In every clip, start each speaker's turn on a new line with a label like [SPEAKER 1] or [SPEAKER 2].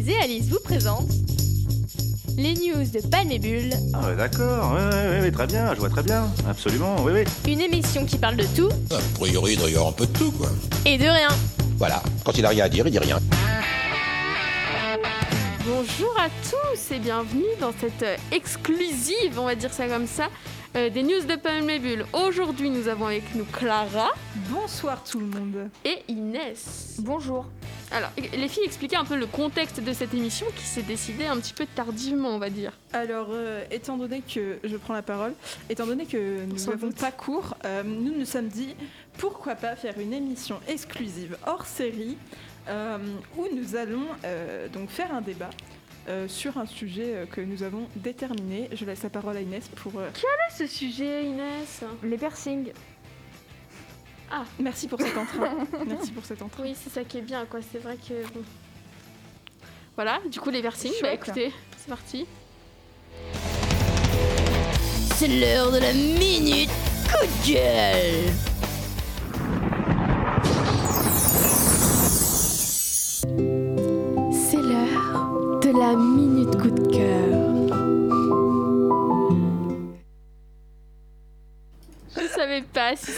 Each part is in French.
[SPEAKER 1] Héloïse et Alice vous présentent les news de Palmébule,
[SPEAKER 2] Ah ouais, d'accord, ouais, ouais, ouais, très bien, je vois très bien, absolument, oui, oui.
[SPEAKER 1] une émission qui parle de tout
[SPEAKER 3] A priori, il doit y avoir un peu de tout, quoi.
[SPEAKER 1] et de rien.
[SPEAKER 3] Voilà, quand il a rien à dire, il dit rien.
[SPEAKER 4] Bonjour à tous et bienvenue dans cette euh, exclusive, on va dire ça comme ça, euh, des news de Palmébule. Aujourd'hui, nous avons avec nous Clara
[SPEAKER 5] Bonsoir tout le monde.
[SPEAKER 4] et Inès. Bonjour. Alors, les filles, expliquez un peu le contexte de cette émission qui s'est décidée un petit peu tardivement, on va dire.
[SPEAKER 5] Alors, euh, étant donné que je prends la parole, étant donné que nous n'avons pas cours, euh, nous nous sommes dit pourquoi pas faire une émission exclusive hors série euh, où nous allons euh, donc faire un débat. euh, sur un sujet euh, que nous avons déterminé. Je laisse la parole à Inès pour. euh,
[SPEAKER 4] ce sujet, Inès?
[SPEAKER 6] Les piercings.
[SPEAKER 5] Merci pour cet entrain. Merci pour cet entrain.
[SPEAKER 4] Oui, c'est ça qui est bien, quoi. C'est vrai que. bon. Voilà, du coup, les versing. Bah écoutez, c'est parti.
[SPEAKER 1] C'est l'heure de la minute coup de gueule.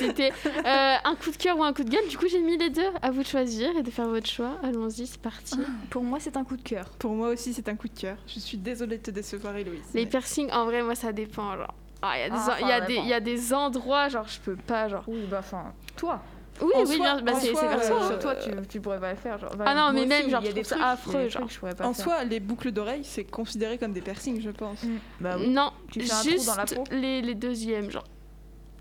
[SPEAKER 4] C'était euh, un coup de cœur ou un coup de gueule. Du coup, j'ai mis les deux. À vous de choisir et de faire votre choix. Allons-y, c'est parti.
[SPEAKER 6] Pour moi, c'est un coup de cœur.
[SPEAKER 5] Pour moi aussi, c'est un coup de cœur. Je suis désolée de te décevoir, Héloïse.
[SPEAKER 4] Les
[SPEAKER 5] mais-
[SPEAKER 4] piercings, en vrai, moi, ça dépend. Genre, ah, il y a des,
[SPEAKER 6] Ah,
[SPEAKER 4] il y a
[SPEAKER 6] enfin,
[SPEAKER 4] des,
[SPEAKER 6] dépend.
[SPEAKER 4] il y a des endroits, genre, je peux pas, genre.
[SPEAKER 6] Oui, bah enfin, toi.
[SPEAKER 4] Oui,
[SPEAKER 5] En
[SPEAKER 4] oui,
[SPEAKER 5] soi-
[SPEAKER 4] bien, bah, c'est
[SPEAKER 5] soi,
[SPEAKER 4] c'est perso.
[SPEAKER 5] euh,
[SPEAKER 4] hein.
[SPEAKER 6] sur toi, tu, tu pourrais pas le faire. Genre,
[SPEAKER 4] Ah non, mais même,
[SPEAKER 6] aussi,
[SPEAKER 4] genre,
[SPEAKER 6] il y a des trucs,
[SPEAKER 4] affreux, genre.
[SPEAKER 6] trucs que je pourrais pas
[SPEAKER 5] En
[SPEAKER 6] faire.
[SPEAKER 5] soi, les boucles d'oreilles, c'est considéré comme des piercings, je pense.
[SPEAKER 6] Mm. Bah oui.
[SPEAKER 4] Non,
[SPEAKER 6] Tu fais un trou
[SPEAKER 4] juste
[SPEAKER 6] dans la peau.
[SPEAKER 4] les, les deuxièmes, genre.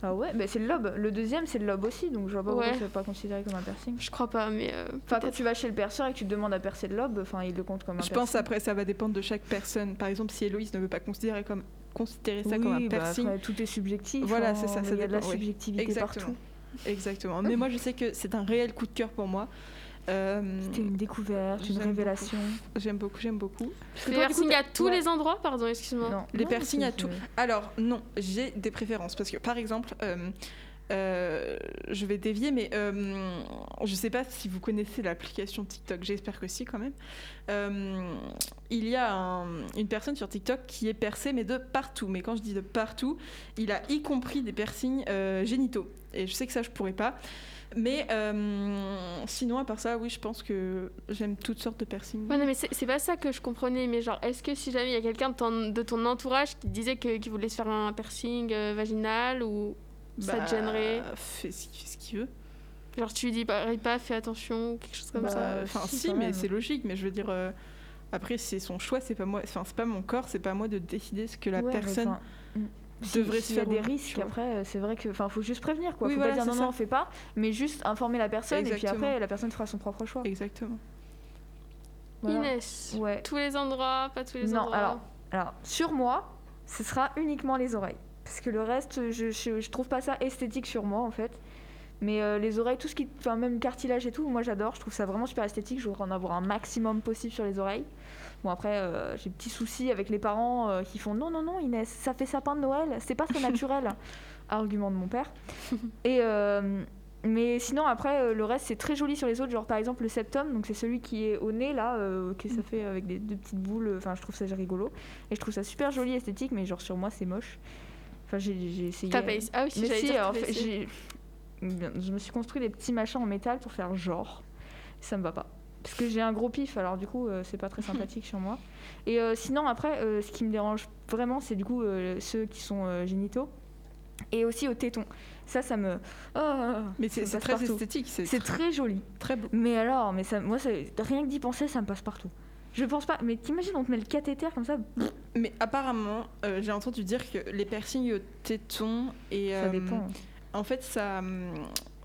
[SPEAKER 6] Ah ouais, bah c'est le lobe. Le deuxième, c'est le lobe aussi, donc je vois pas
[SPEAKER 4] Ouais.
[SPEAKER 6] pourquoi c'est pas considéré comme un piercing.
[SPEAKER 4] Je crois pas, mais. euh,
[SPEAKER 6] Enfin, quand
[SPEAKER 4] peut-être.
[SPEAKER 6] tu vas chez le perceur et que tu te demandes à percer le lobe, enfin, il le compte comme un
[SPEAKER 5] Je
[SPEAKER 6] piercing.
[SPEAKER 5] pense après ça va dépendre de chaque personne. Par exemple, si Héloïse ne veut pas considérer comme considérer ça
[SPEAKER 6] oui,
[SPEAKER 5] comme un
[SPEAKER 6] bah,
[SPEAKER 5] piercing,
[SPEAKER 6] après, tout est subjectif.
[SPEAKER 5] Voilà,
[SPEAKER 6] hein,
[SPEAKER 5] c'est ça, ça
[SPEAKER 6] Il y a de la
[SPEAKER 5] dépend, oui.
[SPEAKER 6] subjectivité
[SPEAKER 5] exactement,
[SPEAKER 6] partout.
[SPEAKER 5] exactement. Mais moi, je sais que c'est un réel coup de cœur pour moi. Euh,
[SPEAKER 6] C'était une découverte, une révélation.
[SPEAKER 5] J'aime beaucoup, j'aime beaucoup.
[SPEAKER 4] Les piercings à tous
[SPEAKER 6] ouais.
[SPEAKER 4] les endroits, pardon, excuse-moi.
[SPEAKER 6] Non,
[SPEAKER 5] Les piercings à tout.
[SPEAKER 6] c'est-
[SPEAKER 5] Alors non, j'ai des préférences parce que par exemple, euh, euh, je vais dévier, mais euh, je sais pas si vous connaissez l'application TikTok. J'espère que si quand même. Euh, il y a un- une personne sur TikTok qui est percée, mais de partout. Mais quand je dis de partout, il a y compris des piercings génitaux. Et je sais que ça, je pourrais pas. Mais sinon, à part ça, oui, je pense que j'aime toutes sortes de piercings.
[SPEAKER 4] Ouais, non, mais c'est pas ça que je comprenais. Mais genre, est-ce que si jamais il y a quelqu'un de ton, entourage qui disait qu'il voulait se faire un piercing vaginal ou ça
[SPEAKER 5] Bah,
[SPEAKER 4] te gênerait
[SPEAKER 5] Fait ce qu'il- veut.
[SPEAKER 4] Genre, tu lui dis pareil pas, fais attention quelque chose comme
[SPEAKER 6] Bah,
[SPEAKER 4] ça.
[SPEAKER 5] Euh, Enfin,
[SPEAKER 6] si,
[SPEAKER 5] mais c'est logique. Mais je veux dire, euh, après, c'est son choix, c'est pas moi. Enfin, c'est pas mon corps, c'est pas à moi de décider ce que la
[SPEAKER 6] Ouais,
[SPEAKER 5] personne
[SPEAKER 6] enfin, mm.
[SPEAKER 5] devrait
[SPEAKER 6] Si-
[SPEAKER 5] se
[SPEAKER 6] s'il y a
[SPEAKER 5] faire.
[SPEAKER 6] des
[SPEAKER 5] non,
[SPEAKER 6] risques après euh, c'est vrai que enfin faut juste prévenir quoi
[SPEAKER 5] Oui,
[SPEAKER 6] faut
[SPEAKER 5] voilà,
[SPEAKER 6] pas dire non
[SPEAKER 5] ça.
[SPEAKER 6] non on fait pas mais juste informer la personne et puis après la personne fera son propre choix
[SPEAKER 5] Exactement.
[SPEAKER 6] Voilà.
[SPEAKER 4] Inès,
[SPEAKER 6] ouais
[SPEAKER 4] tous les endroits, pas tous les
[SPEAKER 6] non
[SPEAKER 4] endroits.
[SPEAKER 6] alors alors sur moi ce sera uniquement les oreilles parce que le reste je, je, je trouve pas ça esthétique sur moi en fait. Mais euh, les oreilles tout ce qui enfin même le cartilage et tout moi j'adore. Je trouve ça vraiment super esthétique. Je voudrais en avoir un maximum possible sur les oreilles. Bon après euh, j'ai petits soucis avec les parents euh, qui font non non non Inès ça fait sapin de Noël. C'est pas très naturel. Argument de mon père. Et mais sinon après le reste c'est très joli sur les autres. Genre par exemple le septum donc c'est celui qui est au nez là que ça fait avec des deux petites boules. Enfin je trouve ça rigolo. Et je trouve ça super joli esthétique mais genre sur moi c'est moche enfin j'ai essayé
[SPEAKER 4] T'as pas essayé Ah oui, si,
[SPEAKER 6] mais
[SPEAKER 4] j'allais
[SPEAKER 6] si,
[SPEAKER 4] dire,
[SPEAKER 6] en fait, je me suis construit des petits machins en métal pour faire genre. Ça me va pas. Parce que j'ai un gros pif, alors du coup, euh, c'est pas très sympathique sur moi. Et euh, sinon, après, euh, ce qui me dérange vraiment, c'est du coup euh, ceux qui sont euh, génitaux. Et aussi au téton. Ça, ça me. Ah,
[SPEAKER 5] Mais c'est très
[SPEAKER 6] partout.
[SPEAKER 5] esthétique. C'est
[SPEAKER 6] C'est très joli.
[SPEAKER 5] très beau.
[SPEAKER 6] Mais alors, mais ça, moi, ça- rien que d'y penser, ça me passe partout. Je pense pas. Mais t'imagines, on te met le cathéter comme ça
[SPEAKER 5] Mais apparemment, euh, j'ai entendu dire que les piercings au téton et
[SPEAKER 6] Ça
[SPEAKER 5] euh,
[SPEAKER 6] dépend.
[SPEAKER 5] en fait, ça, hum,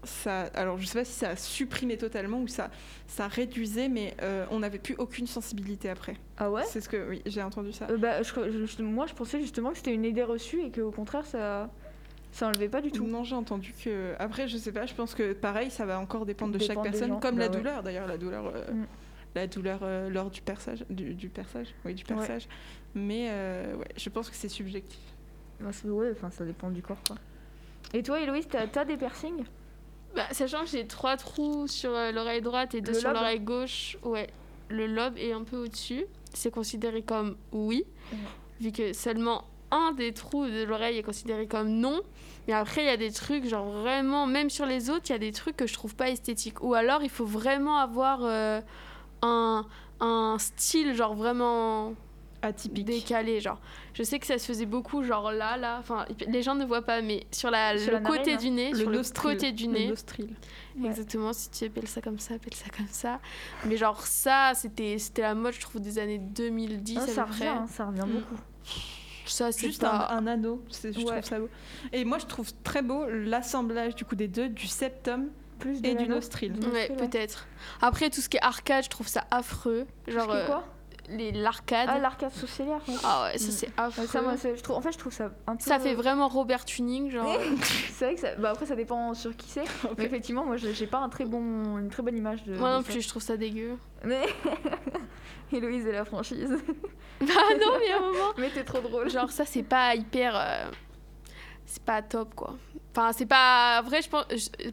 [SPEAKER 5] ça. Alors, je sais pas si ça a supprimé totalement ou ça, ça réduisait, mais euh, on n'avait plus aucune sensibilité après.
[SPEAKER 6] Ah ouais?
[SPEAKER 5] C'est ce que, oui, j'ai entendu ça.
[SPEAKER 6] Euh, bah, je- je- moi, je pensais justement que c'était une idée reçue et qu'au contraire, ça, ça enlevait pas du tout.
[SPEAKER 5] Non, j'ai entendu que. Après, je sais pas, je pense que pareil, ça va encore dépendre de chaque personne, comme
[SPEAKER 6] bah
[SPEAKER 5] la
[SPEAKER 6] ouais.
[SPEAKER 5] douleur d'ailleurs, la douleur. euh,
[SPEAKER 6] Mm.
[SPEAKER 5] La douleur euh, lors du perçage, du, du perçage, oui, du perçage. Mais euh, ouais, je pense que c'est subjectif.
[SPEAKER 6] Bah, c'est- ouais, enfin, ça dépend du corps, quoi. Et toi, Héloïse, t'as as des piercings?
[SPEAKER 4] Bah, sachant que j'ai trois trous sur euh, l'oreille droite et deux
[SPEAKER 6] Le
[SPEAKER 4] sur
[SPEAKER 6] lobe
[SPEAKER 4] l'oreille gauche, ouais. le lobe est un peu au-dessus, c'est considéré comme oui, vu que seulement un des trous de l'oreille est considéré comme non. Mais après, il y a des trucs, genre vraiment, même sur les autres, il y a des trucs que je trouve pas esthétiques. Ou alors, il faut vraiment avoir euh, un, un style, genre vraiment
[SPEAKER 5] Atypique.
[SPEAKER 4] décalé. Genre, je sais que ça se faisait beaucoup, genre là, là. Enfin, les gens ne voient pas, mais sur, la,
[SPEAKER 6] Sur
[SPEAKER 4] le
[SPEAKER 6] la
[SPEAKER 4] côté
[SPEAKER 6] narine,
[SPEAKER 4] du nez,
[SPEAKER 5] Le
[SPEAKER 4] sur le
[SPEAKER 5] nostril.
[SPEAKER 4] côté du
[SPEAKER 5] Le
[SPEAKER 4] nez.
[SPEAKER 5] nostril.
[SPEAKER 6] Ouais.
[SPEAKER 4] Exactement, si tu appelles ça comme ça, appelle ça comme ça. Mais genre ça, c'était c'était la mode, je trouve, des années 2010
[SPEAKER 6] Ah,
[SPEAKER 4] à
[SPEAKER 6] ça
[SPEAKER 4] peu
[SPEAKER 6] revient,
[SPEAKER 4] près.
[SPEAKER 6] hein, ça revient
[SPEAKER 5] Mm.
[SPEAKER 6] beaucoup.
[SPEAKER 4] Ça, c'est
[SPEAKER 5] Juste
[SPEAKER 4] pas...
[SPEAKER 5] un, un anneau, je
[SPEAKER 6] Ouais.
[SPEAKER 5] trouve ça beau. Et moi, je trouve très beau l'assemblage du coup des deux, du septum
[SPEAKER 6] Plus de
[SPEAKER 5] et du nostril.
[SPEAKER 6] Du
[SPEAKER 4] Ouais,
[SPEAKER 6] nostril, ouais.
[SPEAKER 4] peut-être. Après, tout ce qui est arcade, je trouve ça affreux. Genre, euh,
[SPEAKER 6] quoi?
[SPEAKER 4] les l'arcade.
[SPEAKER 6] Ah, l'arcade sourcilière.
[SPEAKER 4] Ah ouais, ça
[SPEAKER 5] Mm.
[SPEAKER 4] c'est
[SPEAKER 6] Ouais,
[SPEAKER 4] affreux.
[SPEAKER 6] ça, moi, c'est- je trouve, en fait, je trouve ça un peu.
[SPEAKER 4] Ça fait vraiment Robert Tuning, genre. euh,
[SPEAKER 6] C'est vrai que ça... bah, après, ça dépend sur qui c'est. Mais effectivement, moi, je- j'ai pas un très bon... une très bonne image de.
[SPEAKER 4] Moi non plus, je trouve ça dégueu.
[SPEAKER 6] Mais. Héloïse et la franchise.
[SPEAKER 4] Ah non, mais à un moment.
[SPEAKER 6] Mais t'es trop drôle.
[SPEAKER 4] Genre, ça, c'est pas hyper. euh, C'est pas top, quoi. Enfin, c'est pas. Vrai, je pense.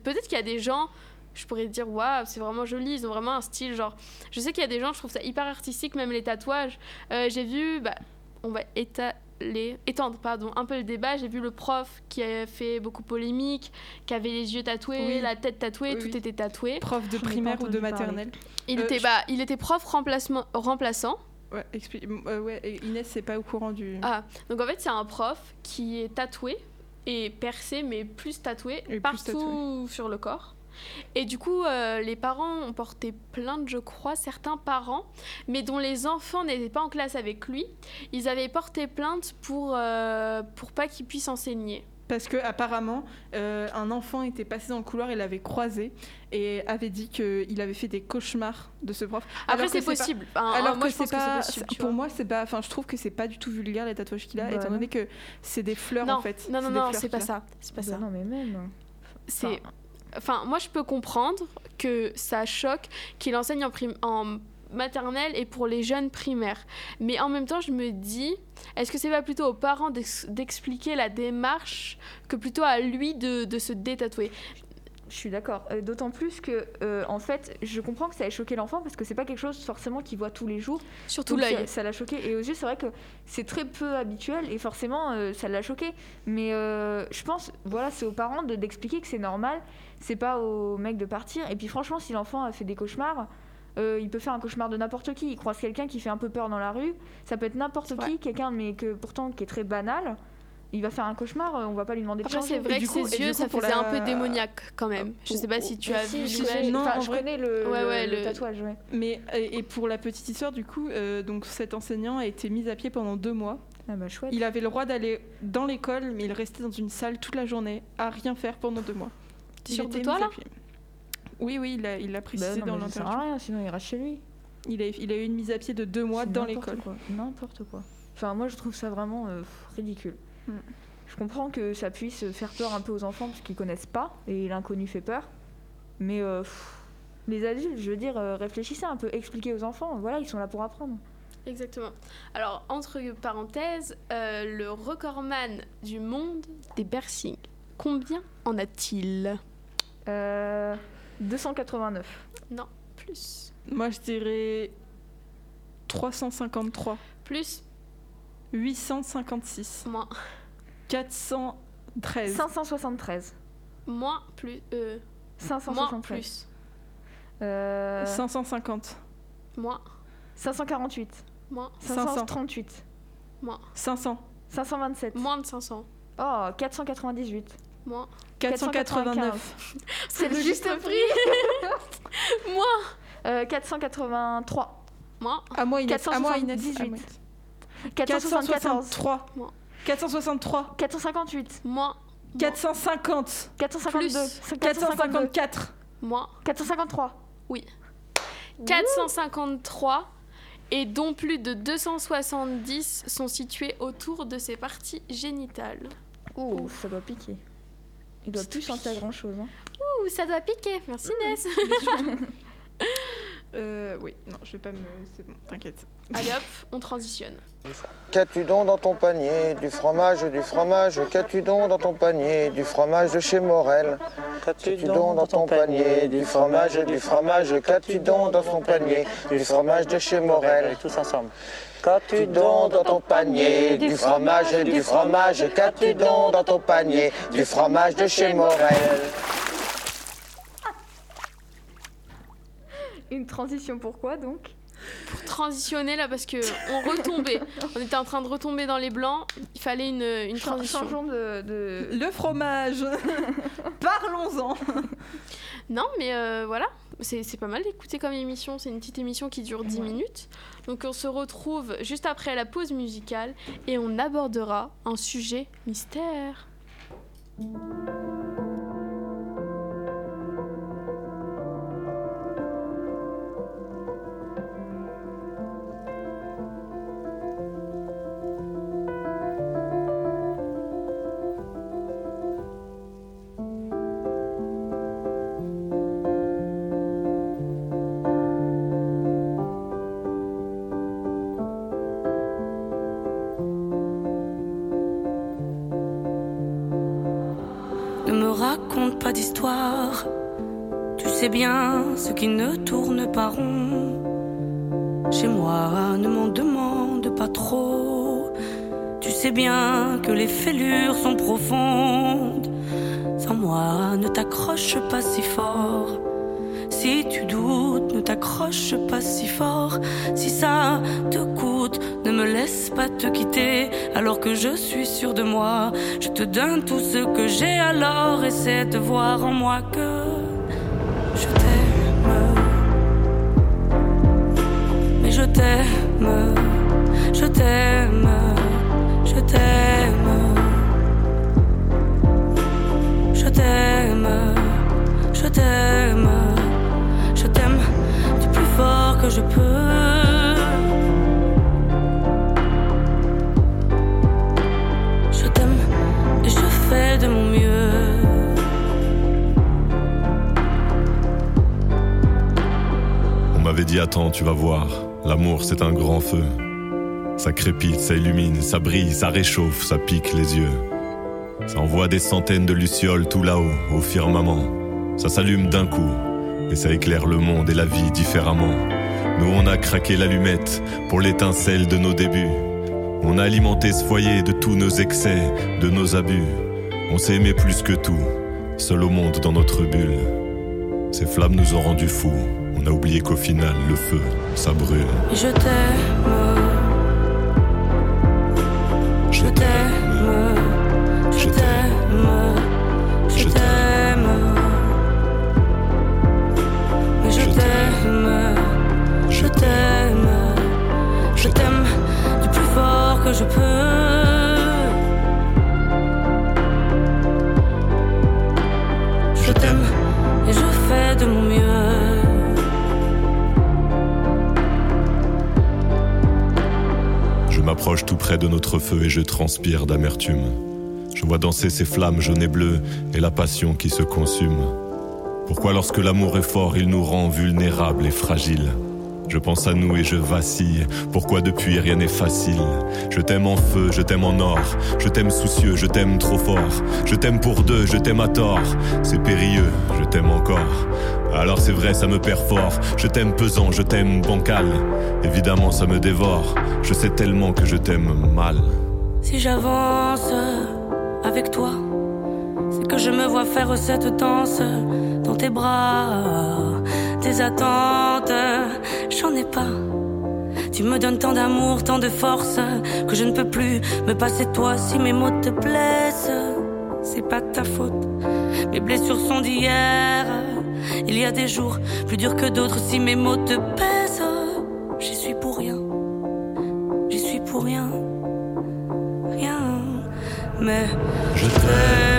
[SPEAKER 4] Peut-être qu'il y a des gens. Je pourrais dire, waouh, c'est vraiment joli, ils ont vraiment un style. Genre, je sais qu'il y a des gens, je trouve ça hyper artistique, même les tatouages. Euh, j'ai vu, bah, on va étaler, étendre pardon, un peu le débat. J'ai vu le prof qui a fait beaucoup polémique, qui avait les yeux tatoués,
[SPEAKER 5] Oui.
[SPEAKER 4] la tête tatouée,
[SPEAKER 5] Oui,
[SPEAKER 4] tout
[SPEAKER 5] oui.
[SPEAKER 4] était tatoué.
[SPEAKER 5] Prof de primaire ou de maternelle.
[SPEAKER 4] Il,
[SPEAKER 5] Euh,
[SPEAKER 4] était,
[SPEAKER 5] je-
[SPEAKER 4] bah, il était prof remplacement, remplaçant.
[SPEAKER 5] Ouais, explique. euh, ouais, Inès, c'est pas au courant du.
[SPEAKER 4] Ah, donc en fait, c'est un prof qui est tatoué et percé, mais plus tatoué
[SPEAKER 5] Et plus
[SPEAKER 4] partout
[SPEAKER 5] tatoué.
[SPEAKER 4] sur le corps. Et du coup, euh, les parents ont porté plainte, je crois, certains parents, mais dont les enfants n'étaient pas en classe avec lui. Ils avaient porté plainte pour, euh, pour pas qu'il puisse enseigner.
[SPEAKER 5] Parce que apparemment, euh, un enfant était passé dans le couloir et l'avait croisé et avait dit qu'il avait fait des cauchemars de ce prof.
[SPEAKER 4] Après, c'est
[SPEAKER 5] pas-
[SPEAKER 4] possible.
[SPEAKER 5] Alors
[SPEAKER 4] moi, je pense
[SPEAKER 5] pas,
[SPEAKER 4] que c'est possible.
[SPEAKER 5] pour moi, c'est pas. Enfin, je trouve que c'est pas du tout vulgaire les tatouages qu'il a,
[SPEAKER 6] Bah
[SPEAKER 5] étant donné que c'est des fleurs
[SPEAKER 4] non,
[SPEAKER 5] en fait.
[SPEAKER 4] non, non, non, c'est pas ça. C'est pas
[SPEAKER 6] Bah
[SPEAKER 4] ça.
[SPEAKER 6] non, mais même.
[SPEAKER 4] C'est. Enfin, moi, je peux comprendre que ça choque qu'il enseigne en, prim- en maternelle et pour les jeunes primaires. Mais en même temps, je me dis, est-ce que c'est pas plutôt aux parents d'ex- d'expliquer la démarche que plutôt à lui de, de se détatouer?
[SPEAKER 6] Je suis d'accord. Euh, D'autant plus que, euh, en fait, je comprends que ça ait choqué l'enfant parce que c'est pas quelque chose forcément qu'il voit tous les jours.
[SPEAKER 4] Surtout l'œil.
[SPEAKER 6] Ça l'a choqué. Et aux yeux, c'est vrai que c'est très peu habituel et forcément, euh, ça l'a choqué. Mais je pense, voilà, c'est aux parents de- d'expliquer que c'est normal. C'est pas au mec de partir. Et puis, franchement, si l'enfant a fait des cauchemars, euh, il peut faire un cauchemar de n'importe qui. Il croise quelqu'un qui fait un peu peur dans la rue. Ça peut être n'importe qui, quelqu'un, mais que pourtant qui est très banal. Il va faire un cauchemar, euh, on va pas lui demander de
[SPEAKER 4] Après, c'est vrai que
[SPEAKER 5] coup-
[SPEAKER 4] ses yeux,
[SPEAKER 5] coup,
[SPEAKER 4] ça faisait
[SPEAKER 5] la-
[SPEAKER 4] un peu démoniaque quand même. Je sais pas si tu as
[SPEAKER 6] si,
[SPEAKER 4] vu
[SPEAKER 6] je
[SPEAKER 5] Non,
[SPEAKER 6] enfin, je
[SPEAKER 5] vrai-
[SPEAKER 6] connais le,
[SPEAKER 4] Ouais, ouais,
[SPEAKER 6] le
[SPEAKER 4] le-
[SPEAKER 6] tatouage, ouais.
[SPEAKER 5] Mais et, et pour la petite histoire, du coup, euh, donc cet enseignant a été mis à pied pendant deux mois.
[SPEAKER 6] Ah bah chouette.
[SPEAKER 5] Il avait le droit d'aller dans l'école, mais il restait dans une salle toute la journée à rien faire pendant deux mois.
[SPEAKER 4] Sûr de toi là?
[SPEAKER 5] Oui, oui, il l'a
[SPEAKER 6] Bah
[SPEAKER 5] précisé
[SPEAKER 6] non,
[SPEAKER 5] dans
[SPEAKER 6] mais ça sert
[SPEAKER 5] l'interview.
[SPEAKER 6] à rien, sinon il reste chez lui.
[SPEAKER 5] Il a, il a eu une mise à pied de deux mois dans l'école.
[SPEAKER 6] N'importe quoi. Enfin, moi je trouve ça vraiment euh, ridicule.
[SPEAKER 5] Mm.
[SPEAKER 6] Je comprends que ça puisse faire peur un peu aux enfants parce qu'ils connaissent pas et l'inconnu fait peur. Mais euh, pff, les adultes, je veux dire, euh, réfléchissez un peu, expliquez aux enfants. Voilà, ils sont là pour apprendre.
[SPEAKER 4] Exactement. Alors, entre parenthèses, euh, le recordman du monde des piercings, combien en a-t-il?
[SPEAKER 6] Euh, 289.
[SPEAKER 4] Non, plus.
[SPEAKER 5] Moi, je dirais 353,
[SPEAKER 4] Plus,
[SPEAKER 5] 856,
[SPEAKER 4] moins.
[SPEAKER 5] 413,
[SPEAKER 6] 573.
[SPEAKER 4] Moins, plus. Euh, moins,
[SPEAKER 6] 573.
[SPEAKER 4] plus.
[SPEAKER 6] Euh,
[SPEAKER 5] 550,
[SPEAKER 4] Moins,
[SPEAKER 6] 548.
[SPEAKER 4] moins,
[SPEAKER 6] 538.
[SPEAKER 4] moins.
[SPEAKER 5] 500,
[SPEAKER 6] 527.
[SPEAKER 4] Moins de 500.
[SPEAKER 6] Oh, 498.
[SPEAKER 4] Moins.
[SPEAKER 5] 489,
[SPEAKER 4] C'est le juste prix Moins.
[SPEAKER 6] Euh, 483.
[SPEAKER 4] Moins.
[SPEAKER 5] à moi Inès, à moi Inès,
[SPEAKER 6] 478.
[SPEAKER 5] à moi.
[SPEAKER 6] 474.
[SPEAKER 5] 463,
[SPEAKER 4] Moi.
[SPEAKER 5] 463,
[SPEAKER 6] 458.
[SPEAKER 4] Moins.
[SPEAKER 5] 450,
[SPEAKER 6] 452.
[SPEAKER 4] Plus.
[SPEAKER 5] 454,
[SPEAKER 4] Moins.
[SPEAKER 6] 453.
[SPEAKER 4] 453 et dont plus de 270 sont situés autour de ses parties génitales.
[SPEAKER 6] Ouh, ça doit piquer. Il doit plus sentir grand chose. Hein.
[SPEAKER 4] Ouh, ça doit piquer. Merci Inès.
[SPEAKER 5] Euh, oui, non, je vais pas me. C'est bon, t'inquiète.
[SPEAKER 4] Allez hop, on transitionne.
[SPEAKER 7] Qu'as-tu donc dans ton panier Du fromage, du fromage, qu'as-tu donc dans ton panier Du fromage de chez Morel? Qu'as-tu donc dans ton panier Du fromage, du fromage, qu'as-tu donc dans ton panier Du fromage de chez Morel.
[SPEAKER 8] tous ensemble.
[SPEAKER 7] Qu'as-tu donc dans ton panier Du fromage, du fromage, qu'as-tu donc dans ton panier Du fromage de chez Morel?
[SPEAKER 6] Une transition pourquoi donc?
[SPEAKER 4] Pour transitionner là, parce que on retombait. on était en train de retomber dans les blancs. Il fallait une, transition.
[SPEAKER 6] Changeons de. de-
[SPEAKER 5] Le fromage Parlons-en
[SPEAKER 4] Non, mais euh, voilà, c'est c'est pas mal d'écouter comme émission. C'est une petite émission qui dure 10 minutes. Donc on se retrouve juste après la pause musicale et on abordera un sujet mystère.
[SPEAKER 9] Raconte pas d'histoire. Tu sais bien ce qui ne tourne pas rond. Chez moi, ne m'en demande pas trop. Tu sais bien que les fêlures sont profondes. Sans moi, ne t'accroche pas si fort. Si tu doutes, ne t'accroche pas si fort. Si ça te coûte, ne me laisse pas te quitter alors que je suis sûr de moi. Je te donne tout ce que j'ai alors essaie de voir en moi que je t'aime. Mais je t'aime, je t'aime, je t'aime. Je t'aime, je t'aime, je t'aime du plus fort que je peux.
[SPEAKER 10] On m'avait dit attends, tu vas voir, l'amour c'est un grand feu. Ça crépite, ça illumine, ça brille, ça réchauffe, ça pique les yeux. Ça envoie des centaines de lucioles tout là-haut, au firmament. Ça s'allume d'un coup, et ça éclaire le monde et la vie différemment. Nous on a craqué l'allumette pour l'étincelle de nos débuts. On a alimenté ce foyer de tous nos excès, de nos abus. On s'est aimé plus que tout, seul au monde dans notre bulle. Ces flammes nous ont rendus fous. On a oublié qu'au final, le feu, ça brûle.
[SPEAKER 9] Je t'aime, de
[SPEAKER 10] notre feu et je transpire d'amertume. Je vois danser ces flammes jaunes et bleues et la passion qui se consume. Pourquoi lorsque l'amour est fort, il nous rend vulnérables et fragiles? Je pense à nous et je vacille. Pourquoi depuis rien n'est facile? Je t'aime en feu, je t'aime en or. Je t'aime soucieux, je t'aime trop fort. Je t'aime pour deux, je t'aime à tort. C'est périlleux, je t'aime encore. Alors c'est vrai, ça me perd fort. Je t'aime pesant, je t'aime bancal. Évidemment, ça me dévore. Je sais tellement que je t'aime mal.
[SPEAKER 9] Si j'avance avec toi, c'est que je me vois faire cette danse dans tes bras. Tes attentes, j'en ai pas. Tu me donnes tant d'amour, tant de force que je ne peux plus me passer de toi si mes mots te blessent. C'est pas ta faute, mes blessures sont d'hier. Il y a des jours plus durs que d'autres si mes mots te pèsent. J'y suis pour rien, j'y suis pour rien, rien. Mais
[SPEAKER 10] Je
[SPEAKER 9] t'aime,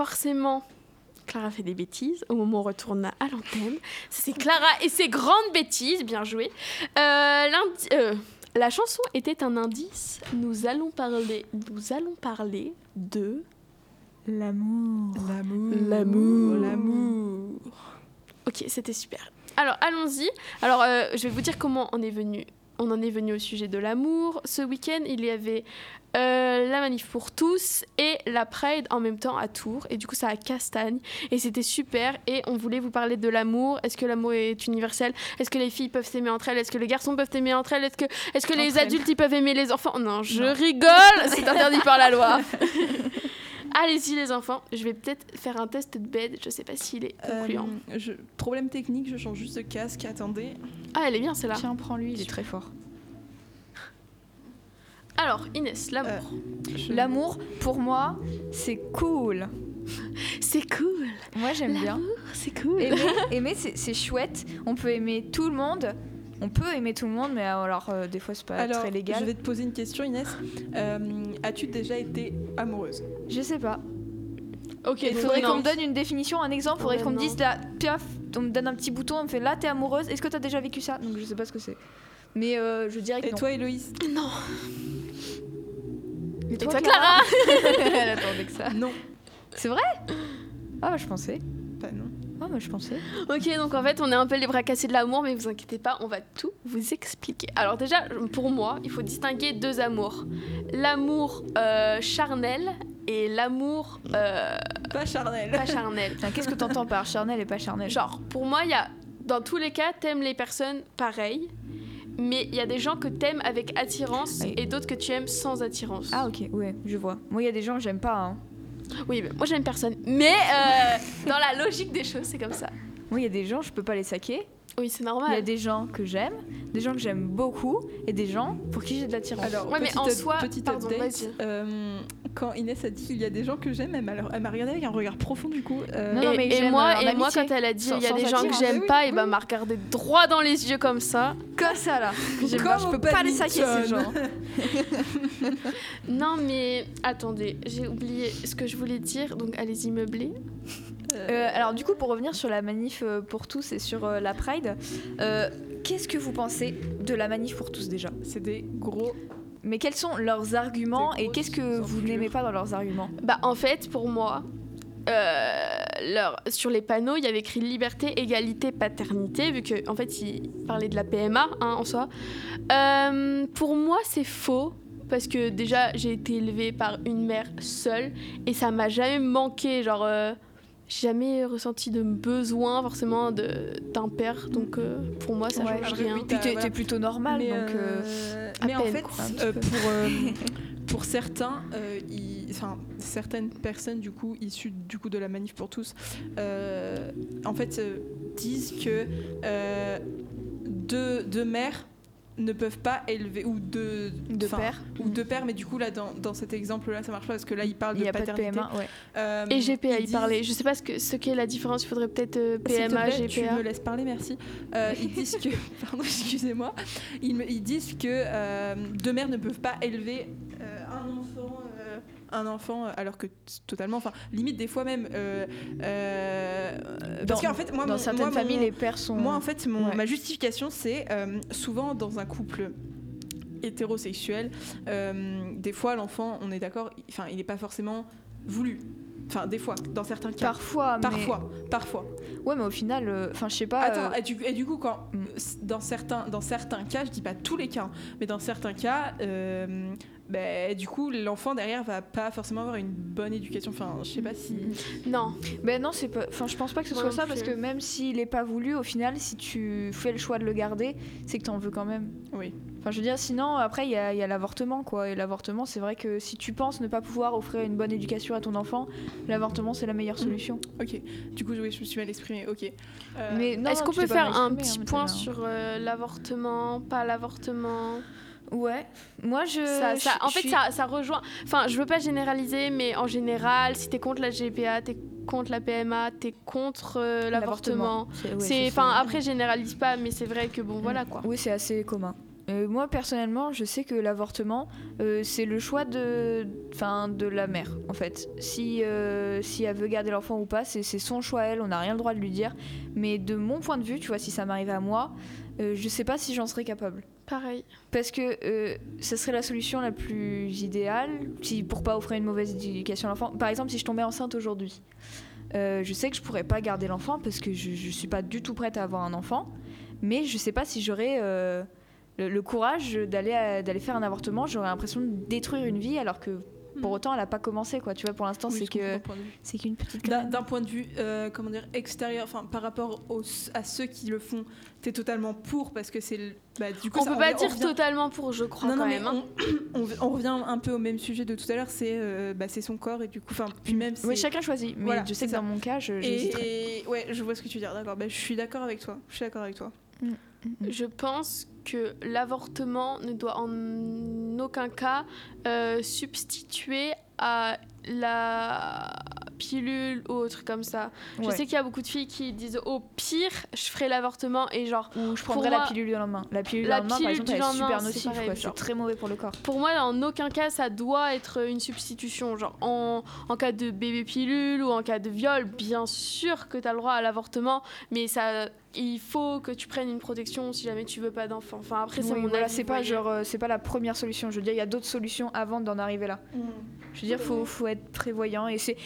[SPEAKER 4] forcément, Clara fait des bêtises au moment où on retourne à l'antenne. C'est Clara et ses grandes bêtises, bien joué. Euh, euh, la chanson était un indice. Nous allons parler, nous allons parler de
[SPEAKER 6] L'amour.
[SPEAKER 5] L'amour.
[SPEAKER 4] L'amour.
[SPEAKER 5] L'amour.
[SPEAKER 4] Ok, c'était super. Alors, allons-y. Alors, euh, je vais vous dire comment on est venu. On en est venu au sujet de l'amour. Ce week-end, il y avait euh, la manif pour tous et la Pride en même temps à Tours. Et du coup, ça à Castagne. Et c'était super. Et on voulait vous parler de l'amour. Est-ce que l'amour est universel? Est-ce que les filles peuvent s'aimer entre elles? Est-ce que les garçons peuvent s'aimer entre elles? Est-ce que, est que les
[SPEAKER 5] Entre
[SPEAKER 4] adultes ils peuvent aimer les enfants? Non, je
[SPEAKER 5] Non.
[SPEAKER 4] rigole C'est interdit par la loi. Allez-y, les enfants. Je vais peut-être faire un test de bed. Je sais pas s'il est concluant.
[SPEAKER 5] Euh, je- Problème technique, je change juste de casque. Attendez.
[SPEAKER 4] Ah, elle est bien celle-là.
[SPEAKER 6] Tiens, prends-lui, il est très fort.
[SPEAKER 4] Alors, Inès, l'amour.
[SPEAKER 5] Je-
[SPEAKER 6] L'amour, pour moi, c'est cool.
[SPEAKER 4] C'est cool.
[SPEAKER 6] Moi, j'aime bien.
[SPEAKER 4] C'est cool.
[SPEAKER 6] Aimer, aimer, c'est c'est chouette. On peut aimer tout le monde. On peut aimer tout le monde, mais alors euh, des fois c'est pas
[SPEAKER 5] Alors,
[SPEAKER 6] très légal.
[SPEAKER 5] je vais te poser une question, Inès. Euh, As-tu déjà été amoureuse?
[SPEAKER 6] Je sais pas.
[SPEAKER 4] Ok,
[SPEAKER 6] Il faudrait
[SPEAKER 4] non.
[SPEAKER 6] qu'on me donne une définition, un exemple. Faudrait
[SPEAKER 4] Ouais,
[SPEAKER 6] qu'on me dise là, piaf, on me donne un petit bouton, on me fait là t'es amoureuse. Est-ce que t'as déjà vécu ça? Donc je sais pas ce que c'est. Mais euh, je dirais que
[SPEAKER 5] Et
[SPEAKER 6] non.
[SPEAKER 5] toi, Héloïse?
[SPEAKER 4] Non.
[SPEAKER 6] Et
[SPEAKER 4] Et toi, Clara
[SPEAKER 6] Elle attendait que ça.
[SPEAKER 5] Non.
[SPEAKER 6] C'est vrai? Ah bah je pensais.
[SPEAKER 5] Bah non.
[SPEAKER 6] Ah bah je pensais.
[SPEAKER 4] Ok, donc en fait, on est un peu les bras cassés de l'amour, mais vous inquiétez pas, on va tout vous expliquer. Alors déjà, pour moi, il faut distinguer deux amours. L'amour euh, charnel et l'amour euh,
[SPEAKER 5] Pas charnel.
[SPEAKER 4] pas charnel.
[SPEAKER 6] Qu'est-ce que t'entends par charnel et pas charnel?
[SPEAKER 4] Genre, pour moi, il y a, dans tous les cas, t'aimes les personnes pareilles, mais il y a des gens que t'aimes avec attirance
[SPEAKER 6] Oui.
[SPEAKER 4] et d'autres que tu aimes sans attirance.
[SPEAKER 6] Ah ok, ouais, je vois. Moi il y a des gens que j'aime pas. Hein.
[SPEAKER 4] Oui, mais moi j'aime personne. Mais euh, dans la logique des choses, c'est comme ça.
[SPEAKER 6] Moi il y a des gens, je peux pas les saquer.
[SPEAKER 4] Oui, c'est
[SPEAKER 6] Il y a
[SPEAKER 4] normal.
[SPEAKER 6] des gens que j'aime, des gens que j'aime beaucoup, et des gens pour qui j'ai de l'attirance.
[SPEAKER 5] Alors,
[SPEAKER 4] Ouais, mais
[SPEAKER 5] petite
[SPEAKER 4] en soi-
[SPEAKER 5] petite
[SPEAKER 4] pardon,
[SPEAKER 5] update, euh, quand Inès a dit il y a des gens que j'aime, elle m'a regardé avec un regard profond du coup. euh,
[SPEAKER 6] Non, non,
[SPEAKER 4] et,
[SPEAKER 6] mais
[SPEAKER 4] et
[SPEAKER 6] j'aime,
[SPEAKER 4] moi, et quand elle a dit
[SPEAKER 6] Sans-
[SPEAKER 4] il y a des gens que j'aime
[SPEAKER 5] Oui,
[SPEAKER 4] pas,
[SPEAKER 5] oui,
[SPEAKER 4] et
[SPEAKER 5] oui.
[SPEAKER 4] m'a regardé droit dans les yeux comme ça.
[SPEAKER 6] Comme ça là.
[SPEAKER 5] Comme
[SPEAKER 6] pas, je peux pas les saquer ces gens.
[SPEAKER 4] Non, mais attendez, j'ai oublié ce que je voulais dire, donc allez-y meubler.
[SPEAKER 6] Euh, alors du coup, pour revenir sur la manif euh, pour tous et sur euh, la Pride, euh, qu'est-ce que vous pensez de la manif pour tous déjà?
[SPEAKER 5] C'est des gros.
[SPEAKER 6] Mais quels sont leurs arguments et qu'est-ce que vous n'aimez pas dans leurs arguments?
[SPEAKER 4] Bah, en fait, pour moi, euh, leur, sur les panneaux, il y avait écrit liberté, égalité, paternité, vu qu'en en fait, ils parlaient de la PMA hein, en soi. Euh, pour moi, c'est faux. Parce que déjà, j'ai été élevée par une mère seule et ça m'a jamais manqué. Genre, euh, j'ai jamais ressenti de besoin forcément de- d'un père. Donc, euh, pour moi, ça
[SPEAKER 6] Ouais,
[SPEAKER 4] change rien.
[SPEAKER 5] oui,
[SPEAKER 6] Puis t'es
[SPEAKER 5] voilà.
[SPEAKER 6] t'es plutôt normal,
[SPEAKER 5] mais
[SPEAKER 6] donc. euh,
[SPEAKER 5] euh,
[SPEAKER 4] à
[SPEAKER 5] mais en fait,
[SPEAKER 4] quoi,
[SPEAKER 5] euh, pour, euh, pour certains, euh, ils- enfin, certaines personnes du coup issues du coup de la manif pour tous, euh, en fait, euh, disent que euh, deux, deux mères ne peuvent pas élever ou deux
[SPEAKER 6] de
[SPEAKER 5] enfin,
[SPEAKER 6] père.
[SPEAKER 5] ou deux pères mais du coup là dans, dans cet exemple là ça marche pas parce que là il parle
[SPEAKER 6] Il
[SPEAKER 5] de
[SPEAKER 6] n'y a pas de
[SPEAKER 5] paternité
[SPEAKER 6] PMA, ouais.
[SPEAKER 5] Euh,
[SPEAKER 4] Et GPA,
[SPEAKER 5] ils
[SPEAKER 4] il
[SPEAKER 5] disent-
[SPEAKER 4] parlait. Je sais pas ce qu'est ce qu'est la différence. Il faudrait peut-être euh, PMA,
[SPEAKER 5] plaît, Tu
[SPEAKER 4] GPA.
[SPEAKER 5] me laisses parler, merci. Euh, ils disent que, pardon, excusez-moi, ils, me- ils disent que euh, deux mères ne peuvent pas élever un enfant euh, alors que totalement enfin limite des fois même euh, euh, parce
[SPEAKER 6] Dans-
[SPEAKER 5] qu'en fait moi
[SPEAKER 6] Dans
[SPEAKER 5] mon-
[SPEAKER 6] certaines
[SPEAKER 5] moi, mon-
[SPEAKER 6] familles, les pères sont.
[SPEAKER 5] moi en fait mon-
[SPEAKER 6] Ouais.
[SPEAKER 5] ma justification c'est euh, souvent dans un couple hétérosexuel euh, des fois l'enfant on est d'accord enfin il n'est pas forcément voulu enfin des fois dans certains cas
[SPEAKER 6] Parfois, mais.
[SPEAKER 5] parfois parfois
[SPEAKER 6] Ouais, mais au final, euh, enfin, je sais pas.
[SPEAKER 5] Attends,
[SPEAKER 6] euh,
[SPEAKER 5] et, du, et du coup, quand,
[SPEAKER 6] Mm.
[SPEAKER 5] dans, certains, dans certains cas, je dis pas tous les cas, hein, mais dans certains cas, euh, ben, du coup, l'enfant derrière va pas forcément avoir une bonne éducation. Enfin, je sais pas si.
[SPEAKER 4] Non.
[SPEAKER 6] Ben non, c'est pas. Enfin, je pense pas que ce soit ça parce que même s'il est pas voulu, au final, si tu fais le choix de le garder, c'est que t'en veux quand même.
[SPEAKER 5] Oui.
[SPEAKER 6] Enfin, je veux dire, sinon, après, il y a, il y a l'avortement, quoi. Et l'avortement, c'est vrai que si tu penses ne pas pouvoir offrir une bonne éducation à ton enfant, l'avortement, c'est la meilleure
[SPEAKER 5] Mm.
[SPEAKER 6] solution.
[SPEAKER 5] Ok. Du coup, oui, je me suis mal exprimée. Ok. Euh,
[SPEAKER 6] Mais
[SPEAKER 4] Est-ce qu'on peut faire un petit
[SPEAKER 6] hein,
[SPEAKER 4] point sur euh, l'avortement, pas l'avortement?
[SPEAKER 6] Ouais. Moi, je.
[SPEAKER 4] ça, ça-
[SPEAKER 6] je-
[SPEAKER 4] En
[SPEAKER 6] je
[SPEAKER 4] fait, ça, ça rejoint. Enfin, je veux pas généraliser, mais en général, si t'es contre la GPA, t'es contre la PMA, t'es contre euh, l'avortement.
[SPEAKER 6] C'est- ouais,
[SPEAKER 4] enfin, après, généralise pas, mais c'est vrai que bon, voilà quoi.
[SPEAKER 6] Oui, c'est assez commun. Euh, moi personnellement, je sais que l'avortement, euh, c'est le choix de, enfin, de la mère en fait. Si, euh, si elle veut garder l'enfant ou pas, c'est son choix à elle, on n'a rien le droit de lui dire. Mais de mon point de vue, tu vois, si ça m'arrivait à moi, je sais pas si j'en serais capable. Parce que euh, ça serait la solution la plus idéale si, pour pas offrir une mauvaise éducation à l'enfant. Par exemple, si je tombais enceinte aujourd'hui, euh, je sais que je pourrais pas garder l'enfant parce que je, je suis pas du tout prête à avoir un enfant. Mais je sais pas si j'aurais euh, le, le courage d'aller d'aller faire un avortement. J'aurais l'impression de détruire une vie alors que pour autant elle a pas commencé quoi. Tu vois, pour l'instant
[SPEAKER 5] Oui,
[SPEAKER 6] c'est que c'est qu'une petite
[SPEAKER 5] D'un point de vue, euh, comment dire, extérieur, enfin par rapport aux- à ceux qui le font, t'es totalement pour parce que c'est bah, du coup
[SPEAKER 4] On
[SPEAKER 5] ça
[SPEAKER 4] peut pas
[SPEAKER 5] revient-
[SPEAKER 4] dire
[SPEAKER 5] revient-
[SPEAKER 4] totalement pour, je crois
[SPEAKER 5] non,
[SPEAKER 4] quand
[SPEAKER 5] non,
[SPEAKER 4] même. hein.
[SPEAKER 5] on, revient un peu au même sujet de tout à l'heure, c'est euh, bah, c'est son corps et du coup, enfin, puis même.
[SPEAKER 6] Oui, chacun choisit. Mais
[SPEAKER 5] Voilà,
[SPEAKER 6] je sais que
[SPEAKER 5] ça.
[SPEAKER 6] dans mon cas, je-.
[SPEAKER 5] Et, et- ouais, je vois ce que tu veux dire. D'accord, bah, je suis d'accord avec toi. Je suis d'accord avec toi.
[SPEAKER 4] Je pense que l'avortement ne doit en aucun cas euh, substituer à la pilule ou autre comme ça. Je sais qu'il y a beaucoup de filles qui disent au pire, je ferai l'avortement et genre
[SPEAKER 6] Ou je
[SPEAKER 4] moi-
[SPEAKER 6] la pilule du lendemain. La pilule
[SPEAKER 4] La
[SPEAKER 6] du lendemain,
[SPEAKER 4] pilule
[SPEAKER 6] par exemple,
[SPEAKER 4] du
[SPEAKER 6] elle est super nocive. C'est très mauvais pour le corps.
[SPEAKER 4] Pour moi, en aucun cas, ça doit être une substitution. Genre, en, en cas de bébé pilule ou en cas de viol, bien sûr que tu as le droit à l'avortement, mais ça, il faut que tu prennes une protection si jamais tu veux pas d'enfant. Enfin, après, c'est
[SPEAKER 6] Oui,
[SPEAKER 4] mon
[SPEAKER 6] voilà,
[SPEAKER 4] avis,
[SPEAKER 6] c'est pas genre, euh, c'est pas la première solution. Je veux dire, il y a d'autres solutions avant d'en arriver là. Je veux dire, faut, faut être prévoyant. Et c'est,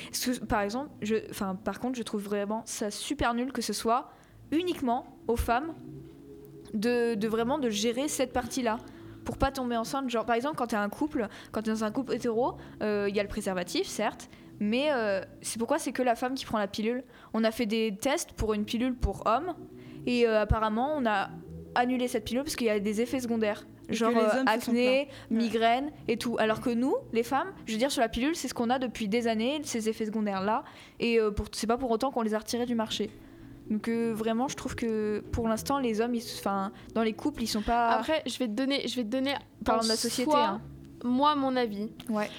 [SPEAKER 6] par exemple, enfin, par contre, je trouve vraiment ça super nul que ce soit uniquement aux femmes de, vraiment de gérer cette partie-là pour pas tomber enceinte. Genre, par exemple, quand t'es un couple, quand t'es dans un couple hétéro, euh, il y a le préservatif, certes. Mais euh, c'est pourquoi c'est que la femme qui prend la pilule? On a fait des tests pour une pilule pour hommes et euh, apparemment on a annulé cette pilule parce qu'il y a des effets secondaires. Genre euh, acné, migraine et tout. Alors que nous, les femmes, je veux dire, sur la pilule, c'est ce qu'on a depuis des années, ces effets secondaires-là. Et euh, pour, c'est pas pour autant qu'on les a retirés du marché. Donc euh, vraiment, je trouve que pour l'instant, les hommes, enfin, dans les couples, ils sont pas.
[SPEAKER 4] Après, je vais te donner, je vais te donner
[SPEAKER 6] de la société,
[SPEAKER 4] soi,
[SPEAKER 6] hein.
[SPEAKER 4] moi, mon avis.
[SPEAKER 6] Ouais.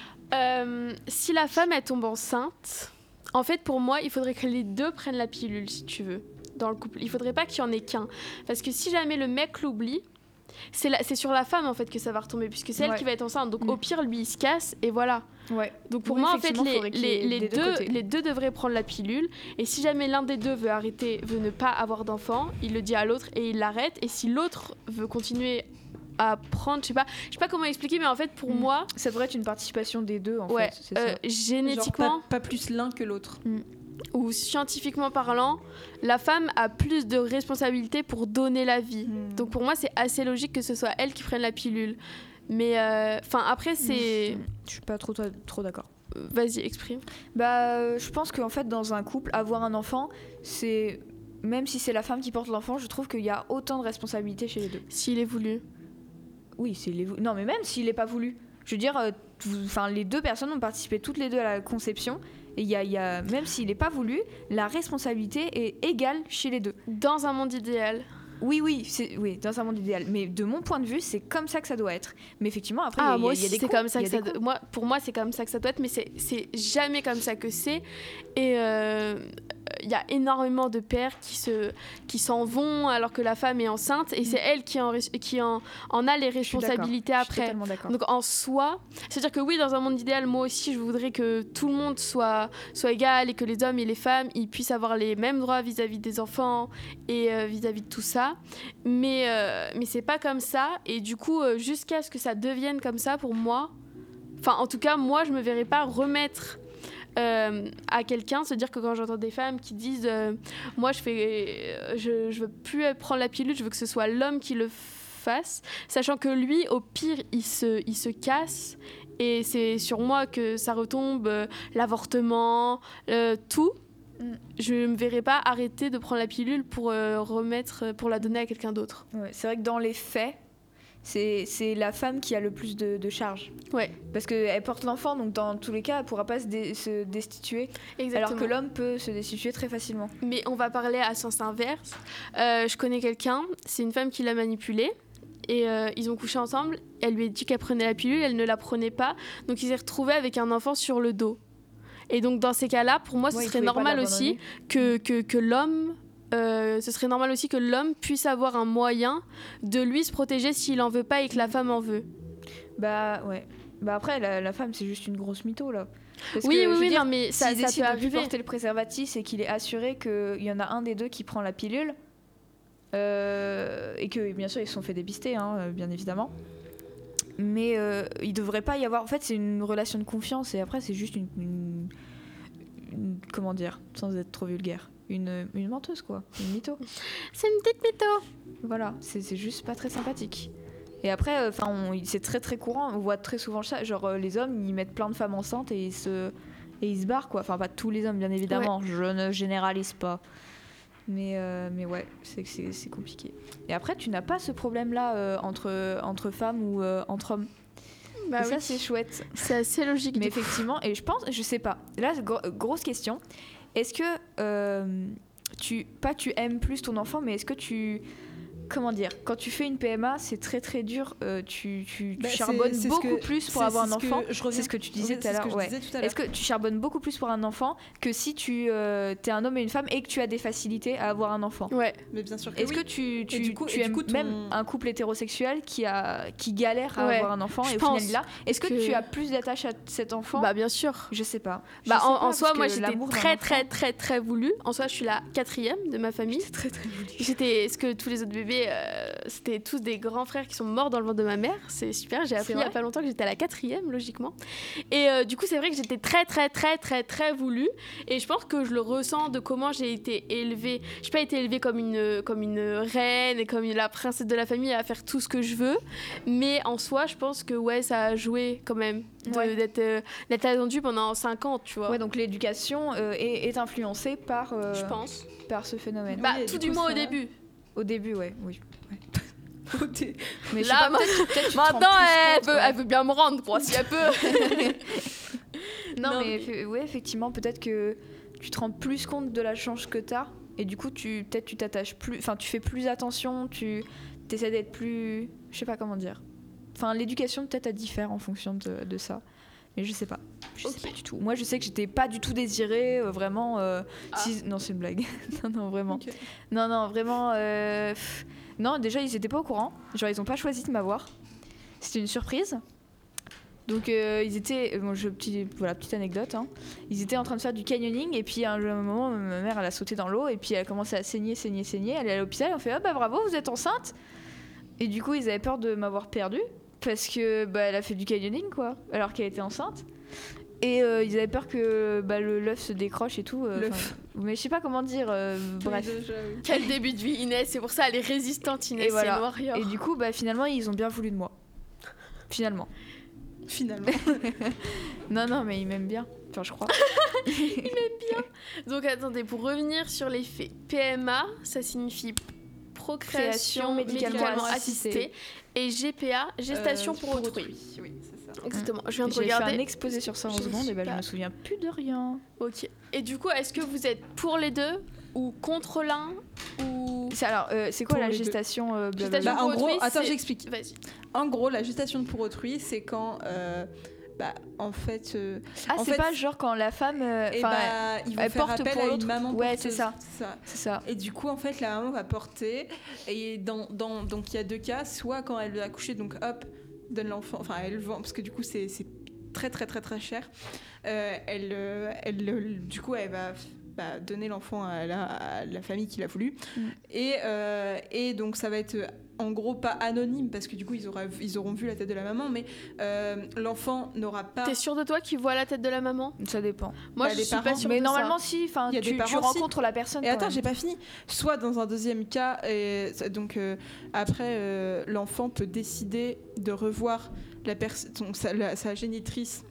[SPEAKER 4] Si la femme, elle tombe enceinte, en fait, pour moi, il faudrait que les deux prennent la pilule, si tu veux, dans le couple. Il faudrait pas qu'il y en ait qu'un. Parce que si jamais le mec l'oublie, c'est sur la femme en fait que ça va retomber puisque c'est elle
[SPEAKER 6] Ouais.
[SPEAKER 4] qui va être enceinte donc
[SPEAKER 6] Mm.
[SPEAKER 4] au pire lui il se casse et voilà
[SPEAKER 6] Ouais.
[SPEAKER 4] donc pour
[SPEAKER 6] Oui,
[SPEAKER 4] moi en fait les,
[SPEAKER 6] deux
[SPEAKER 4] deux,
[SPEAKER 6] côtés.
[SPEAKER 4] les deux devraient prendre la pilule et si jamais l'un des deux veut arrêter veut ne pas avoir d'enfant il le dit à l'autre et il l'arrête et si l'autre veut continuer à prendre je sais pas je sais pas comment expliquer mais en fait pour
[SPEAKER 6] Mm.
[SPEAKER 4] moi
[SPEAKER 6] Ça devrait être une participation des deux, en
[SPEAKER 4] ouais
[SPEAKER 6] fait. c'est
[SPEAKER 4] euh,
[SPEAKER 6] ça.
[SPEAKER 4] génétiquement
[SPEAKER 5] Genre pas, pas plus l'un que l'autre.
[SPEAKER 4] Ou scientifiquement parlant, la femme a plus de responsabilités pour donner la vie.
[SPEAKER 6] Mm.
[SPEAKER 4] Donc pour moi, c'est assez logique que ce soit elle qui prenne la pilule. Mais euh, enfin après, c'est.
[SPEAKER 6] Je suis pas trop, trop, d'accord.
[SPEAKER 4] Vas-y, exprime.
[SPEAKER 6] Bah, euh, je pense qu'en fait, dans un couple, avoir un enfant, c'est. Même si c'est la femme qui porte l'enfant, je trouve qu'il y a autant de responsabilités chez les deux.
[SPEAKER 4] S'il est voulu.
[SPEAKER 6] Oui, c'est les... Non, mais même s'il n'est pas voulu. Je veux dire, euh, enfin, les deux personnes ont participé toutes les deux à la conception. Et il y a, il y a- même s'il n'est pas voulu, la responsabilité est égale chez les deux.
[SPEAKER 4] Dans un monde idéal.
[SPEAKER 6] Oui, oui, oui, dans un monde idéal. Mais de mon point de vue, c'est comme ça que ça doit être. Mais effectivement, après, il y a-
[SPEAKER 4] Ah,
[SPEAKER 6] il y, a- y des
[SPEAKER 4] c'est comme ça que ça. Moi, pour moi, c'est comme ça que ça doit être, mais c'est c'est jamais comme ça que c'est. Et euh, il y a énormément de pères qui se qui s'en vont alors que la femme est enceinte et c'est elle qui en qui en, en a les
[SPEAKER 6] Mm.
[SPEAKER 4] Responsabilités
[SPEAKER 6] je suis
[SPEAKER 4] après.
[SPEAKER 6] totalement d'accord.
[SPEAKER 4] Donc en soi, c'est-à-dire que oui, dans un monde idéal, moi aussi, je voudrais que tout le monde soit, soit égal et que les hommes et les femmes, ils puissent avoir les mêmes droits vis-à-vis des enfants et euh, vis-à-vis de tout ça. Mais, euh, mais c'est pas comme ça. Et du coup, euh, jusqu'à ce que ça devienne comme ça, pour moi, enfin en tout cas, moi, je me verrais pas remettre... euh, à quelqu'un, se dire que quand j'entends des femmes qui disent euh, moi je fais euh, je, je veux plus prendre la pilule, je veux que ce soit l'homme qui le fasse, sachant que lui au pire il se, il se casse et c'est sur moi que ça retombe euh, l'avortement, euh, tout.
[SPEAKER 6] Mm.
[SPEAKER 4] Je ne me verrai pas arrêter de prendre la pilule pour euh, remettre, pour la donner à quelqu'un d'autre.
[SPEAKER 6] Ouais, c'est vrai que dans les faits, c'est la femme qui a le plus de, de charges.
[SPEAKER 4] Ouais.
[SPEAKER 6] Parce qu'elle porte l'enfant, donc dans tous les cas, elle pourra pas se, dé- se destituer.
[SPEAKER 4] Exactement.
[SPEAKER 6] Alors que l'homme peut se destituer très facilement.
[SPEAKER 4] Mais on va parler à sens inverse. Euh, je connais quelqu'un, c'est une femme qui l'a manipulé. Et euh, ils ont couché ensemble. Elle lui a dit qu'elle prenait la pilule, elle ne la prenait pas. Donc il s'est retrouvé avec un enfant sur le dos. Et donc dans ces cas-là, pour moi, ce
[SPEAKER 6] Ouais,
[SPEAKER 4] serait normal aussi que, que, que l'homme euh, ce serait normal aussi que l'homme puisse avoir un moyen de lui se protéger s'il en veut pas et que la femme en veut.
[SPEAKER 6] Bah ouais. Bah après, la, la femme, c'est juste une grosse mytho là. Parce
[SPEAKER 4] Oui,
[SPEAKER 6] que,
[SPEAKER 4] oui, oui,
[SPEAKER 6] dire,
[SPEAKER 4] non, mais ça- ça peut arriver.
[SPEAKER 6] porter le préservatif et qu'il est assuré qu'il y en a un des deux qui prend la pilule, euh, et que bien sûr ils se sont fait dépister, hein, euh, bien évidemment. Mais euh, il devrait pas y avoir. En fait, c'est une relation de confiance et après, c'est juste une, une- une- Comment dire Sans être trop vulgaire. Une, une menteuse, quoi. Une mytho.
[SPEAKER 4] C'est une petite mytho.
[SPEAKER 6] Voilà, c'est juste pas très sympathique. Et après, enfin, on- c'est très très courant. On voit très souvent ça. Genre, euh, les hommes, ils mettent plein de femmes enceintes et ils se, et ils se barrent, quoi. Enfin, pas tous les hommes, bien évidemment. Je ne généralise pas. Mais, euh, mais ouais, c'est que c'est c'est compliqué. Et après, tu n'as pas ce problème-là euh, entre, entre femmes ou euh, entre hommes.
[SPEAKER 4] Bah
[SPEAKER 6] et ça, c'est chouette.
[SPEAKER 4] C'est assez logique.
[SPEAKER 6] Mais effectivement, et je pense, je sais pas. Là, gro- grosse question. Est-ce que euh, tu, pas tu aimes plus ton enfant, mais est-ce que tu, comment dire, quand tu fais une PMA, c'est très très dur. euh, tu, tu, tu
[SPEAKER 5] Bah,
[SPEAKER 6] charbonnes beaucoup
[SPEAKER 5] que-
[SPEAKER 6] plus pour avoir un enfant. C'est ce que tu disais tout à l'heure. Est-ce que tu charbonnes beaucoup plus pour un enfant que si tu euh, es un homme et une femme et que tu as des facilités à avoir un enfant?
[SPEAKER 4] Ouais.
[SPEAKER 5] Mais bien sûr que
[SPEAKER 6] Est-ce
[SPEAKER 5] oui.
[SPEAKER 6] que tu, tu,
[SPEAKER 5] du coup-
[SPEAKER 6] tu aimes
[SPEAKER 5] coup, ton-
[SPEAKER 6] même un couple hétérosexuel qui, a, qui galère à
[SPEAKER 4] Ouais,
[SPEAKER 6] avoir un enfant
[SPEAKER 4] je
[SPEAKER 6] et au
[SPEAKER 4] pense
[SPEAKER 6] l'a Est-ce que,
[SPEAKER 4] que-
[SPEAKER 6] tu as plus d'attache à cet enfant?
[SPEAKER 4] Bah bien sûr.
[SPEAKER 6] Je sais pas.
[SPEAKER 4] Bah
[SPEAKER 6] sais
[SPEAKER 4] en,
[SPEAKER 6] pas,
[SPEAKER 4] en soi, moi j'étais très très très très voulue. En soi, je suis la quatrième de ma famille.
[SPEAKER 6] très très voulu.
[SPEAKER 4] J'étais, ce que tous les autres bébés, euh, c'était tous des grands frères qui sont morts dans le ventre de ma mère. C'est super. J'ai appris il y a pas longtemps que j'étais à la quatrième, logiquement. Et euh, du coup, c'est vrai que j'étais très très très très très voulue. Et je pense que je le ressens de comment j'ai été élevée. Je n'ai pas été élevée comme une comme une reine et comme la princesse de la famille à faire tout ce que je veux. Mais en soi, je pense que ouais, ça a joué quand même
[SPEAKER 6] Ouais.
[SPEAKER 4] d'être euh, attendue pendant 5 ans, tu vois.
[SPEAKER 6] Ouais, donc l'éducation euh, est, est influencée par,
[SPEAKER 4] je pense.
[SPEAKER 6] par ce phénomène.
[SPEAKER 4] Bah,
[SPEAKER 5] Oui,
[SPEAKER 4] tout
[SPEAKER 5] du coup,
[SPEAKER 4] moins au début.
[SPEAKER 6] Au début, ouais, oui. Mais je sais
[SPEAKER 4] Là,
[SPEAKER 6] pas,
[SPEAKER 4] ma-
[SPEAKER 6] peut-être- peut-être tu te rends
[SPEAKER 4] Maintenant, elle
[SPEAKER 6] compte,
[SPEAKER 4] veut, elle veut bien me rendre, quoi, si elle peut.
[SPEAKER 6] Non,
[SPEAKER 4] Non,
[SPEAKER 6] mais, effe- ouais, effectivement, peut-être que tu te rends plus compte de la chance que t'as. Et du coup, tu peut-être tu t'attaches plus. Enfin, tu fais plus attention, tu essaies d'être plus. Je sais pas comment dire. Enfin, l'éducation, peut-être, elle diffère en fonction de, de ça. Mais je sais pas. Je sais pas du tout. Moi, je sais que j'étais pas du tout désirée, euh, vraiment. euh,
[SPEAKER 4] Ah.
[SPEAKER 6] si- Non, c'est une blague. non, non, vraiment. Non, non, vraiment. euh. Non, déjà, ils étaient pas au courant. Genre, ils ont pas choisi de m'avoir. C'était une surprise. Donc, ils étaient. Bon, je, petit, voilà, petite anecdote. hein. Ils étaient en train de faire du canyoning. Et puis, à un moment, ma mère, elle a sauté dans l'eau. Et puis, elle a commencé à saigner, saigner, saigner. Elle est à l'hôpital. On fait Ah, bah bravo, vous êtes enceinte. Et du coup, ils avaient peur de m'avoir perdue. Parce que, bah, elle a fait du canyoning, quoi. Alors qu'elle était enceinte. Et euh, ils avaient peur que bah, le l'œuf se décroche et tout. euh,
[SPEAKER 5] L'œuf.
[SPEAKER 6] enfin, Mais je sais pas comment dire. euh, bref.
[SPEAKER 4] Quel début de vie, Inès. C'est pour ça, elle est résistante, Inès.
[SPEAKER 6] Et voilà.
[SPEAKER 4] C'est une warrior.
[SPEAKER 6] Et du coup, bah, finalement, ils ont bien voulu de moi. Finalement.
[SPEAKER 5] Finalement.
[SPEAKER 6] Non, non, mais ils m'aiment bien. Enfin, je crois.
[SPEAKER 4] Donc, attendez, pour revenir sur les faits. PMA, ça signifie procréation
[SPEAKER 6] Création médicalement
[SPEAKER 4] médicalement
[SPEAKER 6] assistée.
[SPEAKER 4] assistée. Et GPA, gestation
[SPEAKER 5] Euh,
[SPEAKER 4] pour, autrui.
[SPEAKER 5] Oui, c'est ça.
[SPEAKER 4] Exactement. Je viens de
[SPEAKER 6] J'ai fait un
[SPEAKER 4] regarder.
[SPEAKER 6] exposé sur ça en
[SPEAKER 4] Je
[SPEAKER 6] seconde, et bah, je me souviens plus de rien.
[SPEAKER 4] Ok. Et du coup, est-ce que vous êtes pour les deux ou contre l'un ou
[SPEAKER 6] C'est- Alors, euh, c'est quoi
[SPEAKER 5] Pour
[SPEAKER 6] la gestation euh,
[SPEAKER 4] Gestation
[SPEAKER 5] Bah, en
[SPEAKER 4] pour
[SPEAKER 5] gros,
[SPEAKER 4] autrui,
[SPEAKER 5] attends, j'explique.
[SPEAKER 4] Vas-y.
[SPEAKER 5] En gros, la gestation pour autrui, c'est quand, euh, bah, en fait, euh,
[SPEAKER 6] Ah,
[SPEAKER 5] en
[SPEAKER 6] c'est
[SPEAKER 5] fait-
[SPEAKER 6] pas genre quand la femme. euh,
[SPEAKER 5] eh
[SPEAKER 6] Enfin,
[SPEAKER 5] bah, ils vont
[SPEAKER 6] elle
[SPEAKER 5] faire
[SPEAKER 6] porte
[SPEAKER 5] appel
[SPEAKER 6] pour
[SPEAKER 5] à une maman
[SPEAKER 6] Ouais, c'est ça.
[SPEAKER 5] ça.
[SPEAKER 6] c'est ça.
[SPEAKER 5] Et du coup, en fait, la maman va porter. Et dans, dans, donc, il y a deux cas. Soit quand elle a accouché, donc hop, donne l'enfant. Enfin, elle vend, parce que du coup, c'est très, très, très, très cher. Euh, elle, euh, elle, euh, du coup, elle va bah, donner l'enfant à la, à la famille qui l'a voulu.
[SPEAKER 6] Mm.
[SPEAKER 5] Et, euh, et donc, ça va être en gros pas anonyme, parce que du coup, ils, aura- ils auront vu la tête de la maman, mais euh, l'enfant n'aura pas.
[SPEAKER 4] T'es sûre de toi qui voit la tête de la maman?
[SPEAKER 6] Ça dépend.
[SPEAKER 4] Moi,
[SPEAKER 5] Bah,
[SPEAKER 4] je
[SPEAKER 5] les
[SPEAKER 4] suis pas sûre
[SPEAKER 6] Mais
[SPEAKER 4] de
[SPEAKER 6] normalement,
[SPEAKER 4] ça.
[SPEAKER 6] si. Enfin,
[SPEAKER 5] Il y a
[SPEAKER 6] tu,
[SPEAKER 5] des
[SPEAKER 6] tu
[SPEAKER 5] parents, si.
[SPEAKER 6] rencontres la personne.
[SPEAKER 5] Et attends, j'ai pas fini. Soit dans un deuxième cas, et donc euh, après, euh, l'enfant peut décider de revoir la sa, la- sa génitrice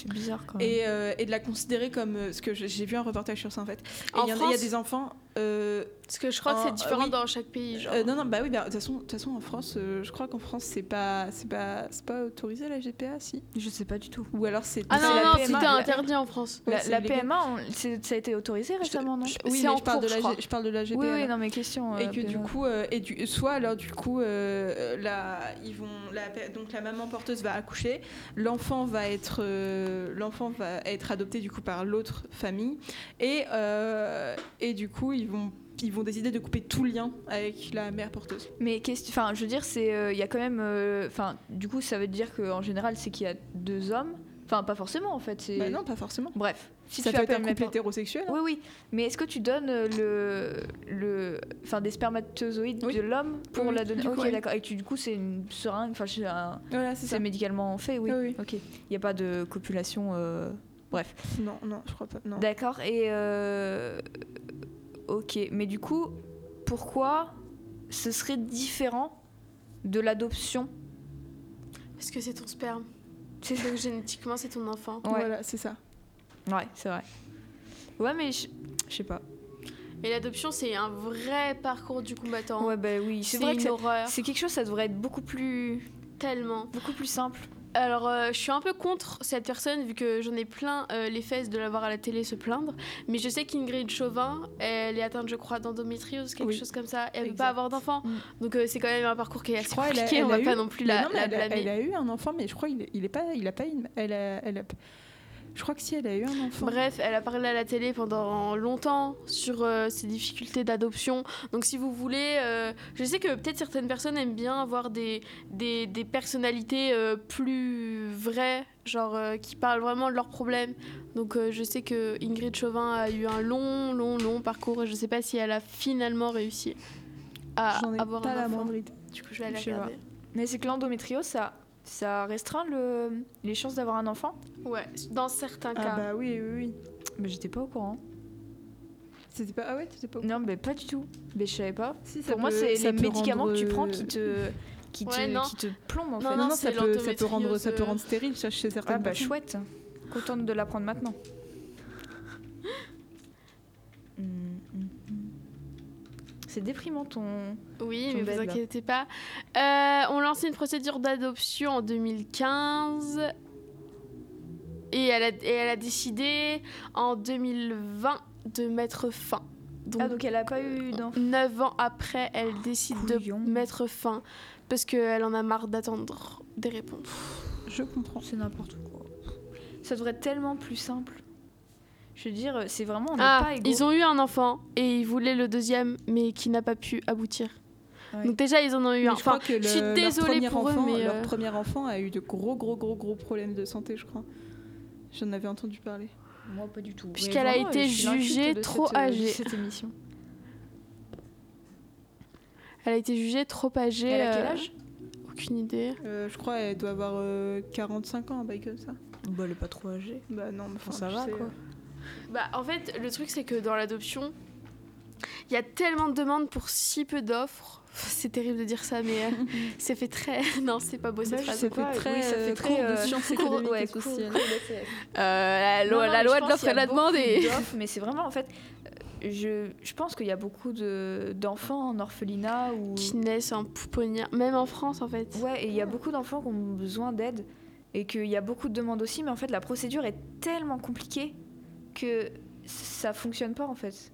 [SPEAKER 6] C'est bizarre quand même.
[SPEAKER 5] et, euh, et de la considérer comme ce que j'ai vu un reportage sur ça en fait. Et
[SPEAKER 4] En
[SPEAKER 5] il y, en a- il y a des enfants. Euh,
[SPEAKER 4] Parce que je crois que
[SPEAKER 5] en-
[SPEAKER 4] c'est différent
[SPEAKER 5] oui.
[SPEAKER 4] dans chaque pays. Genre.
[SPEAKER 5] euh, non non bah oui bah, de toute façon façon en France euh, je crois qu'en France c'est pas c'est pas c'est pas autorisé la GPA si?
[SPEAKER 6] Je sais pas du tout.
[SPEAKER 5] ou alors c'est
[SPEAKER 4] ah non,
[SPEAKER 6] la
[SPEAKER 4] non,
[SPEAKER 6] la-
[SPEAKER 4] interdit en France.
[SPEAKER 6] La la. PMA, on- ça a été autorisé récemment, non
[SPEAKER 5] Je- oui mais
[SPEAKER 4] en
[SPEAKER 5] je parle
[SPEAKER 4] cours,
[SPEAKER 5] de
[SPEAKER 4] je
[SPEAKER 5] la. G- je parle de la GPA
[SPEAKER 6] Oui, oui, non, mais question.
[SPEAKER 5] et
[SPEAKER 6] euh,
[SPEAKER 5] que du
[SPEAKER 6] PMA.
[SPEAKER 5] coup euh, et du, soit alors du coup euh, la ils vont la, donc la maman porteuse va accoucher l'enfant va être euh, l'enfant va être adopté du coup par l'autre famille et euh, et du coup ils vont ils vont décider de couper tout lien avec la mère porteuse.
[SPEAKER 6] Mais qu'est-ce, enfin, je veux dire, c'est, euh, il y a quand même, euh, enfin, du coup, ça veut dire qu'en général, c'est qu'il y a deux hommes. Enfin, pas forcément, en fait.
[SPEAKER 5] Bah non, pas forcément.
[SPEAKER 6] Bref, si
[SPEAKER 5] ça
[SPEAKER 6] tu
[SPEAKER 5] peut être un couple hétérosexuel. hein.
[SPEAKER 6] Oui, oui. Mais est-ce que tu donnes euh, le, le, enfin, des spermatozoïdes
[SPEAKER 5] Oui.
[SPEAKER 6] de l'homme pour
[SPEAKER 5] Oui,
[SPEAKER 6] la donner? Ok,
[SPEAKER 5] ouais.
[SPEAKER 6] d'accord. Et tu, du coup, c'est une seringue, enfin, c'est, un-
[SPEAKER 5] Voilà, c'est
[SPEAKER 6] médicalement fait, oui.
[SPEAKER 5] Oui, oui.
[SPEAKER 6] Ok. Il n'y a pas de copulation. euh, Bref.
[SPEAKER 5] Non, non, je crois pas. Non.
[SPEAKER 6] D'accord. Et ok. Mais du coup, pourquoi ce serait différent de l'adoption
[SPEAKER 4] Parce que c'est ton sperme.
[SPEAKER 6] C'est
[SPEAKER 4] Donc génétiquement, c'est ton enfant.
[SPEAKER 6] Ouais.
[SPEAKER 5] Voilà, c'est ça.
[SPEAKER 6] Ouais, c'est vrai. Ouais, mais je je sais pas.
[SPEAKER 4] Et l'adoption, c'est un vrai parcours du combattant.
[SPEAKER 6] Ouais, bah oui. C'est
[SPEAKER 4] c'est
[SPEAKER 6] vrai
[SPEAKER 4] une
[SPEAKER 6] que c'est-
[SPEAKER 4] horreur.
[SPEAKER 6] c'est quelque chose, ça devrait être beaucoup plus,
[SPEAKER 4] Tellement.
[SPEAKER 6] beaucoup plus simple.
[SPEAKER 4] Alors, euh, je suis un peu contre cette personne, vu que j'en ai plein euh, les fesses de la voir à la télé se plaindre. Mais je sais qu'Ingrid Chauvin, elle est atteinte, je crois, d'endométriose, quelque
[SPEAKER 5] Oui.
[SPEAKER 4] chose comme ça. Et elle ne peut
[SPEAKER 5] Exact.
[SPEAKER 4] pas avoir d'enfant.
[SPEAKER 6] Mm.
[SPEAKER 4] Donc, euh, c'est quand même un parcours qui est assez
[SPEAKER 5] crois elle a-
[SPEAKER 4] compliqué.
[SPEAKER 5] elle
[SPEAKER 4] On
[SPEAKER 5] a
[SPEAKER 4] va
[SPEAKER 5] eu-
[SPEAKER 4] pas non plus
[SPEAKER 5] Mais
[SPEAKER 4] la,
[SPEAKER 5] non, mais
[SPEAKER 4] la
[SPEAKER 5] elle, a, elle a eu un enfant, mais je crois il est, il est pas, il a pas une, elle a, elle a, je crois que si elle a eu un enfant.
[SPEAKER 4] Bref, elle a parlé à la télé pendant longtemps sur euh, ses difficultés d'adoption. Donc si vous voulez, euh, je sais que peut-être certaines personnes aiment bien avoir des, des, des personnalités euh, plus vraies, genre euh, qui parlent vraiment de leurs problèmes. Donc euh, je sais que Ingrid Chauvin a eu un long, long, long parcours et je sais pas si elle a finalement réussi à
[SPEAKER 5] J'en ai
[SPEAKER 4] avoir
[SPEAKER 5] pas
[SPEAKER 4] un
[SPEAKER 5] la
[SPEAKER 4] enfant.
[SPEAKER 5] moindre idée.
[SPEAKER 4] Du coup, je vais aller regarder.
[SPEAKER 6] Mais c'est que l'endométriose, ça, ça restreint le, les chances d'avoir un enfant
[SPEAKER 4] Ouais, dans certains cas.
[SPEAKER 5] Ah bah oui, oui, oui.
[SPEAKER 6] Mais j'étais pas au courant.
[SPEAKER 5] C'était pas, ah ouais, tu sais pas.
[SPEAKER 6] Non, mais pas du tout. Mais je savais pas.
[SPEAKER 5] Si, ça
[SPEAKER 6] Pour moi, c'est les médicaments
[SPEAKER 5] rendre,
[SPEAKER 6] que tu prends
[SPEAKER 5] euh,
[SPEAKER 6] qui te, qui te,
[SPEAKER 4] Ouais, non.
[SPEAKER 6] qui te plombent en
[SPEAKER 4] Non,
[SPEAKER 6] fait.
[SPEAKER 5] Non,
[SPEAKER 4] non,
[SPEAKER 5] non, ça peut, ça peut rendre, ça peut
[SPEAKER 4] l'endométriose,
[SPEAKER 5] rendre stérile ça, chez certaines
[SPEAKER 6] Ah bah
[SPEAKER 5] personnes.
[SPEAKER 6] chouette. Contente de l'apprendre maintenant. C'est déprimant ton.
[SPEAKER 4] Oui,
[SPEAKER 6] Ton
[SPEAKER 4] mais
[SPEAKER 6] bed,
[SPEAKER 4] vous
[SPEAKER 6] là.
[SPEAKER 4] inquiétez pas. Euh, on lancé une procédure d'adoption en 2015. Et elle, a, et elle a décidé en 2020 de mettre fin. Donc,
[SPEAKER 6] Ah donc elle a pas eu d'enfant.
[SPEAKER 4] 9 ans après, elle décide
[SPEAKER 6] Couillon.
[SPEAKER 4] de mettre fin. Parce qu'elle en a marre d'attendre des réponses.
[SPEAKER 5] Je comprends.
[SPEAKER 6] C'est n'importe quoi. Ça devrait être tellement plus simple. Je veux dire, c'est vraiment on
[SPEAKER 4] Ah,
[SPEAKER 6] pas égaux.
[SPEAKER 4] ils ont eu un enfant et ils voulaient le deuxième, mais qui n'a pas pu aboutir.
[SPEAKER 6] Ouais.
[SPEAKER 4] Donc déjà, ils en ont eu
[SPEAKER 5] Mais
[SPEAKER 4] un.
[SPEAKER 5] je crois
[SPEAKER 4] Enfin,
[SPEAKER 5] que
[SPEAKER 4] je suis
[SPEAKER 5] le- leur
[SPEAKER 4] désolée
[SPEAKER 5] premier
[SPEAKER 4] pour eux,
[SPEAKER 5] enfant,
[SPEAKER 4] mais...
[SPEAKER 5] Leur
[SPEAKER 4] euh,
[SPEAKER 5] premier enfant a eu de gros, gros, gros, gros problèmes de santé, je crois. J'en avais entendu parler.
[SPEAKER 6] Moi pas du tout.
[SPEAKER 4] Puisqu'elle
[SPEAKER 6] Mais
[SPEAKER 4] a été
[SPEAKER 6] suis
[SPEAKER 4] jugée trop
[SPEAKER 6] cette, euh,
[SPEAKER 4] âgée.
[SPEAKER 6] cette émission.
[SPEAKER 4] Elle a été jugée trop âgée.
[SPEAKER 6] Elle a quel
[SPEAKER 4] euh,
[SPEAKER 6] âge?
[SPEAKER 4] Aucune idée.
[SPEAKER 5] Euh, je crois qu'elle doit avoir euh, 45 ans, un bail comme ça.
[SPEAKER 6] Bah elle est pas trop âgée.
[SPEAKER 5] Bah non, mais enfin,
[SPEAKER 6] ça va,
[SPEAKER 5] sais,
[SPEAKER 6] quoi.
[SPEAKER 5] Euh,
[SPEAKER 4] Bah, en fait, le truc, c'est que dans l'adoption, il y a tellement de demandes pour si peu d'offres. C'est terrible de dire ça, mais euh, c'est fait très. Non, c'est pas beau cette
[SPEAKER 6] Bah,
[SPEAKER 4] phrase.
[SPEAKER 6] sais
[SPEAKER 5] fait très,
[SPEAKER 6] oui, ça
[SPEAKER 5] euh,
[SPEAKER 6] fait très
[SPEAKER 5] cours de
[SPEAKER 6] euh,
[SPEAKER 5] sciences
[SPEAKER 6] cours-
[SPEAKER 5] économiques
[SPEAKER 6] ouais,
[SPEAKER 5] et
[SPEAKER 6] cours- de.
[SPEAKER 4] Euh, la loi,
[SPEAKER 6] non,
[SPEAKER 4] la loi de l'offre et
[SPEAKER 6] a
[SPEAKER 4] la demande
[SPEAKER 6] d'offres, mais c'est vraiment en fait euh, je, je pense qu'il y a beaucoup de d'enfants en orphelinat ou
[SPEAKER 4] qui naissent en pouponnière, même en France en fait.
[SPEAKER 6] ouais et il y a beaucoup d'enfants qui ont besoin d'aide et qu'il y a beaucoup de demandes aussi mais en fait la procédure est tellement compliquée que ça fonctionne pas en fait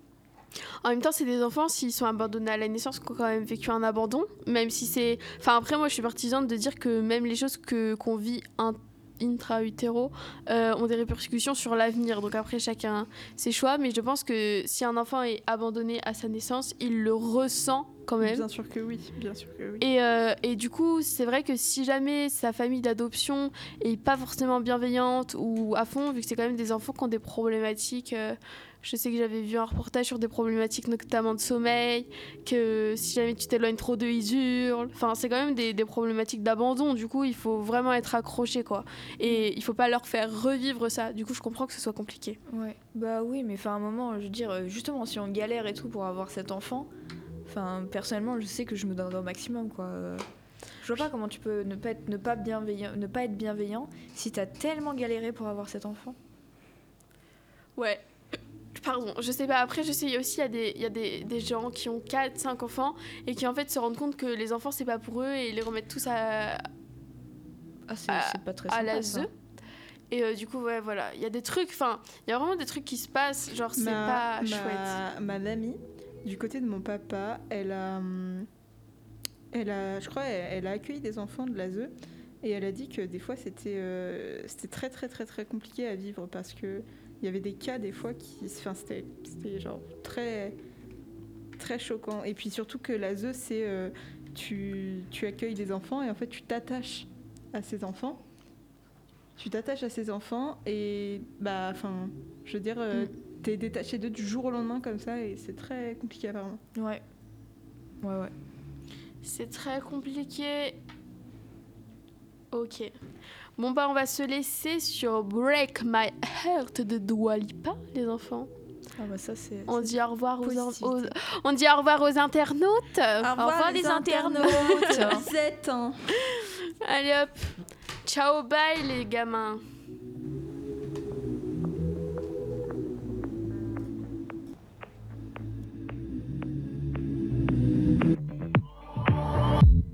[SPEAKER 4] En même temps, c'est des enfants, s'ils sont abandonnés à la naissance, qui ont quand même vécu un abandon, même si c'est. Enfin, après, moi, je suis partisane de dire que même les choses que qu'on vit in- intra-utéro euh, ont des répercussions sur l'avenir. Donc après, chacun ses choix, mais je pense que si un enfant est abandonné à sa naissance, il le ressent quand même.
[SPEAKER 5] Bien sûr que oui, bien sûr que oui.
[SPEAKER 4] Et, euh, et du coup, c'est vrai que si jamais sa famille d'adoption est pas forcément bienveillante ou à fond, vu que c'est quand même des enfants qui ont des problématiques, euh, je sais que j'avais vu un reportage sur des problématiques notamment de sommeil, que si jamais tu t'éloignes trop d'eux, ils hurlent. Enfin, c'est quand même des, des problématiques d'abandon. Du coup, il faut vraiment être accroché, quoi. Et il faut pas leur faire revivre ça. Du coup, je comprends que ce soit compliqué.
[SPEAKER 6] ouais bah oui mais enfin à un moment je veux dire euh, justement si on galère et tout pour avoir cet enfant enfin personnellement je sais que je me donnerai au maximum quoi je vois pas comment tu peux ne pas être ne pas bienveillant ne pas être bienveillant si t'as tellement galéré pour avoir cet enfant
[SPEAKER 4] Ouais. Pardon, je sais pas. Après, je sais, il y a aussi y a des, y a des, des gens qui ont 4, 5 enfants et qui en fait se rendent compte que les enfants c'est pas pour eux et ils les remettent tous à,
[SPEAKER 6] ah c'est pas très
[SPEAKER 4] à. Et euh, du coup, ouais, voilà. Il y a des trucs, enfin, il y a vraiment des trucs qui se passent, genre c'est pas
[SPEAKER 5] ma,
[SPEAKER 4] chouette.
[SPEAKER 5] Ma mamie, du côté de mon papa, elle a, hum, elle a, je crois, elle, elle a accueilli des enfants de l'ASE et elle a dit que des fois c'était, euh, c'était très très très très compliqué à vivre parce que il y avait des cas des fois qui, enfin, c'était, c'était genre très très choquant. Et puis surtout que la ZEU, c'est euh, tu, tu accueilles des enfants et en fait tu t'attaches à ces enfants. Tu t'attaches à ces enfants et bah, enfin, je veux dire, euh, t'es détaché d'eux du jour au lendemain comme ça et c'est très compliqué apparemment.
[SPEAKER 6] Ouais. Ouais, ouais.
[SPEAKER 4] C'est très compliqué. Ok. Bon bah on va se laisser sur Break My Heart de Dua Lipa, les enfants.
[SPEAKER 6] Ah bah ça c'est.
[SPEAKER 4] On dit au revoir aux, on dit au revoir aux internautes.
[SPEAKER 6] Au revoir, les internautes.
[SPEAKER 5] Un-
[SPEAKER 4] Allez hop. Ciao bye les gamins.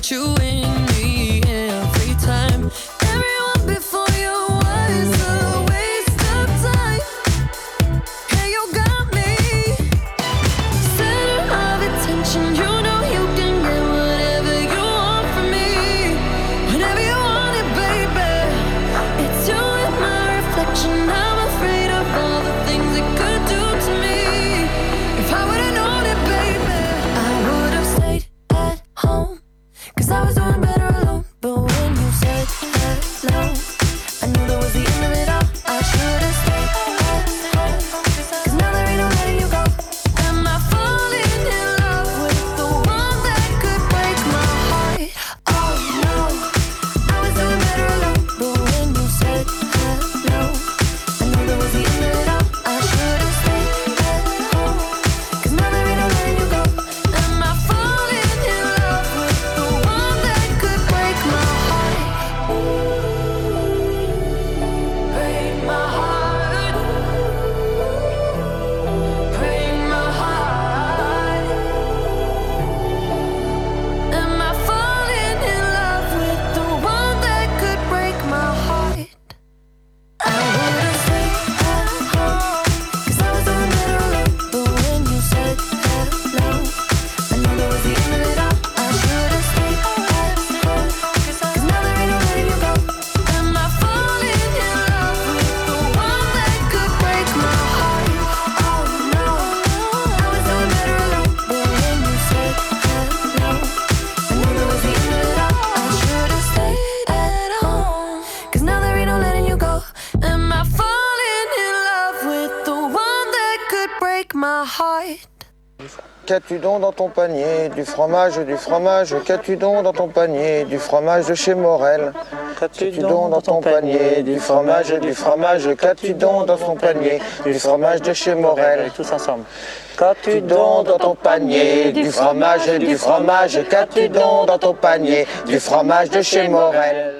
[SPEAKER 8] put you in
[SPEAKER 7] Qu'as-tu donc dans ton panier Du fromage, du fromage, qu'as-tu donc dans ton panier Du fromage de chez Morel. Qu'as-tu donc dans ton panier Du fromage, du fromage, qu'as-tu donc dans ton panier Du fromage de chez Morel. Tous ensemble. Qu'as-tu donc dans ton panier Du fromage, du fromage, qu'as-tu donc dans ton panier Du fromage de chez Morel.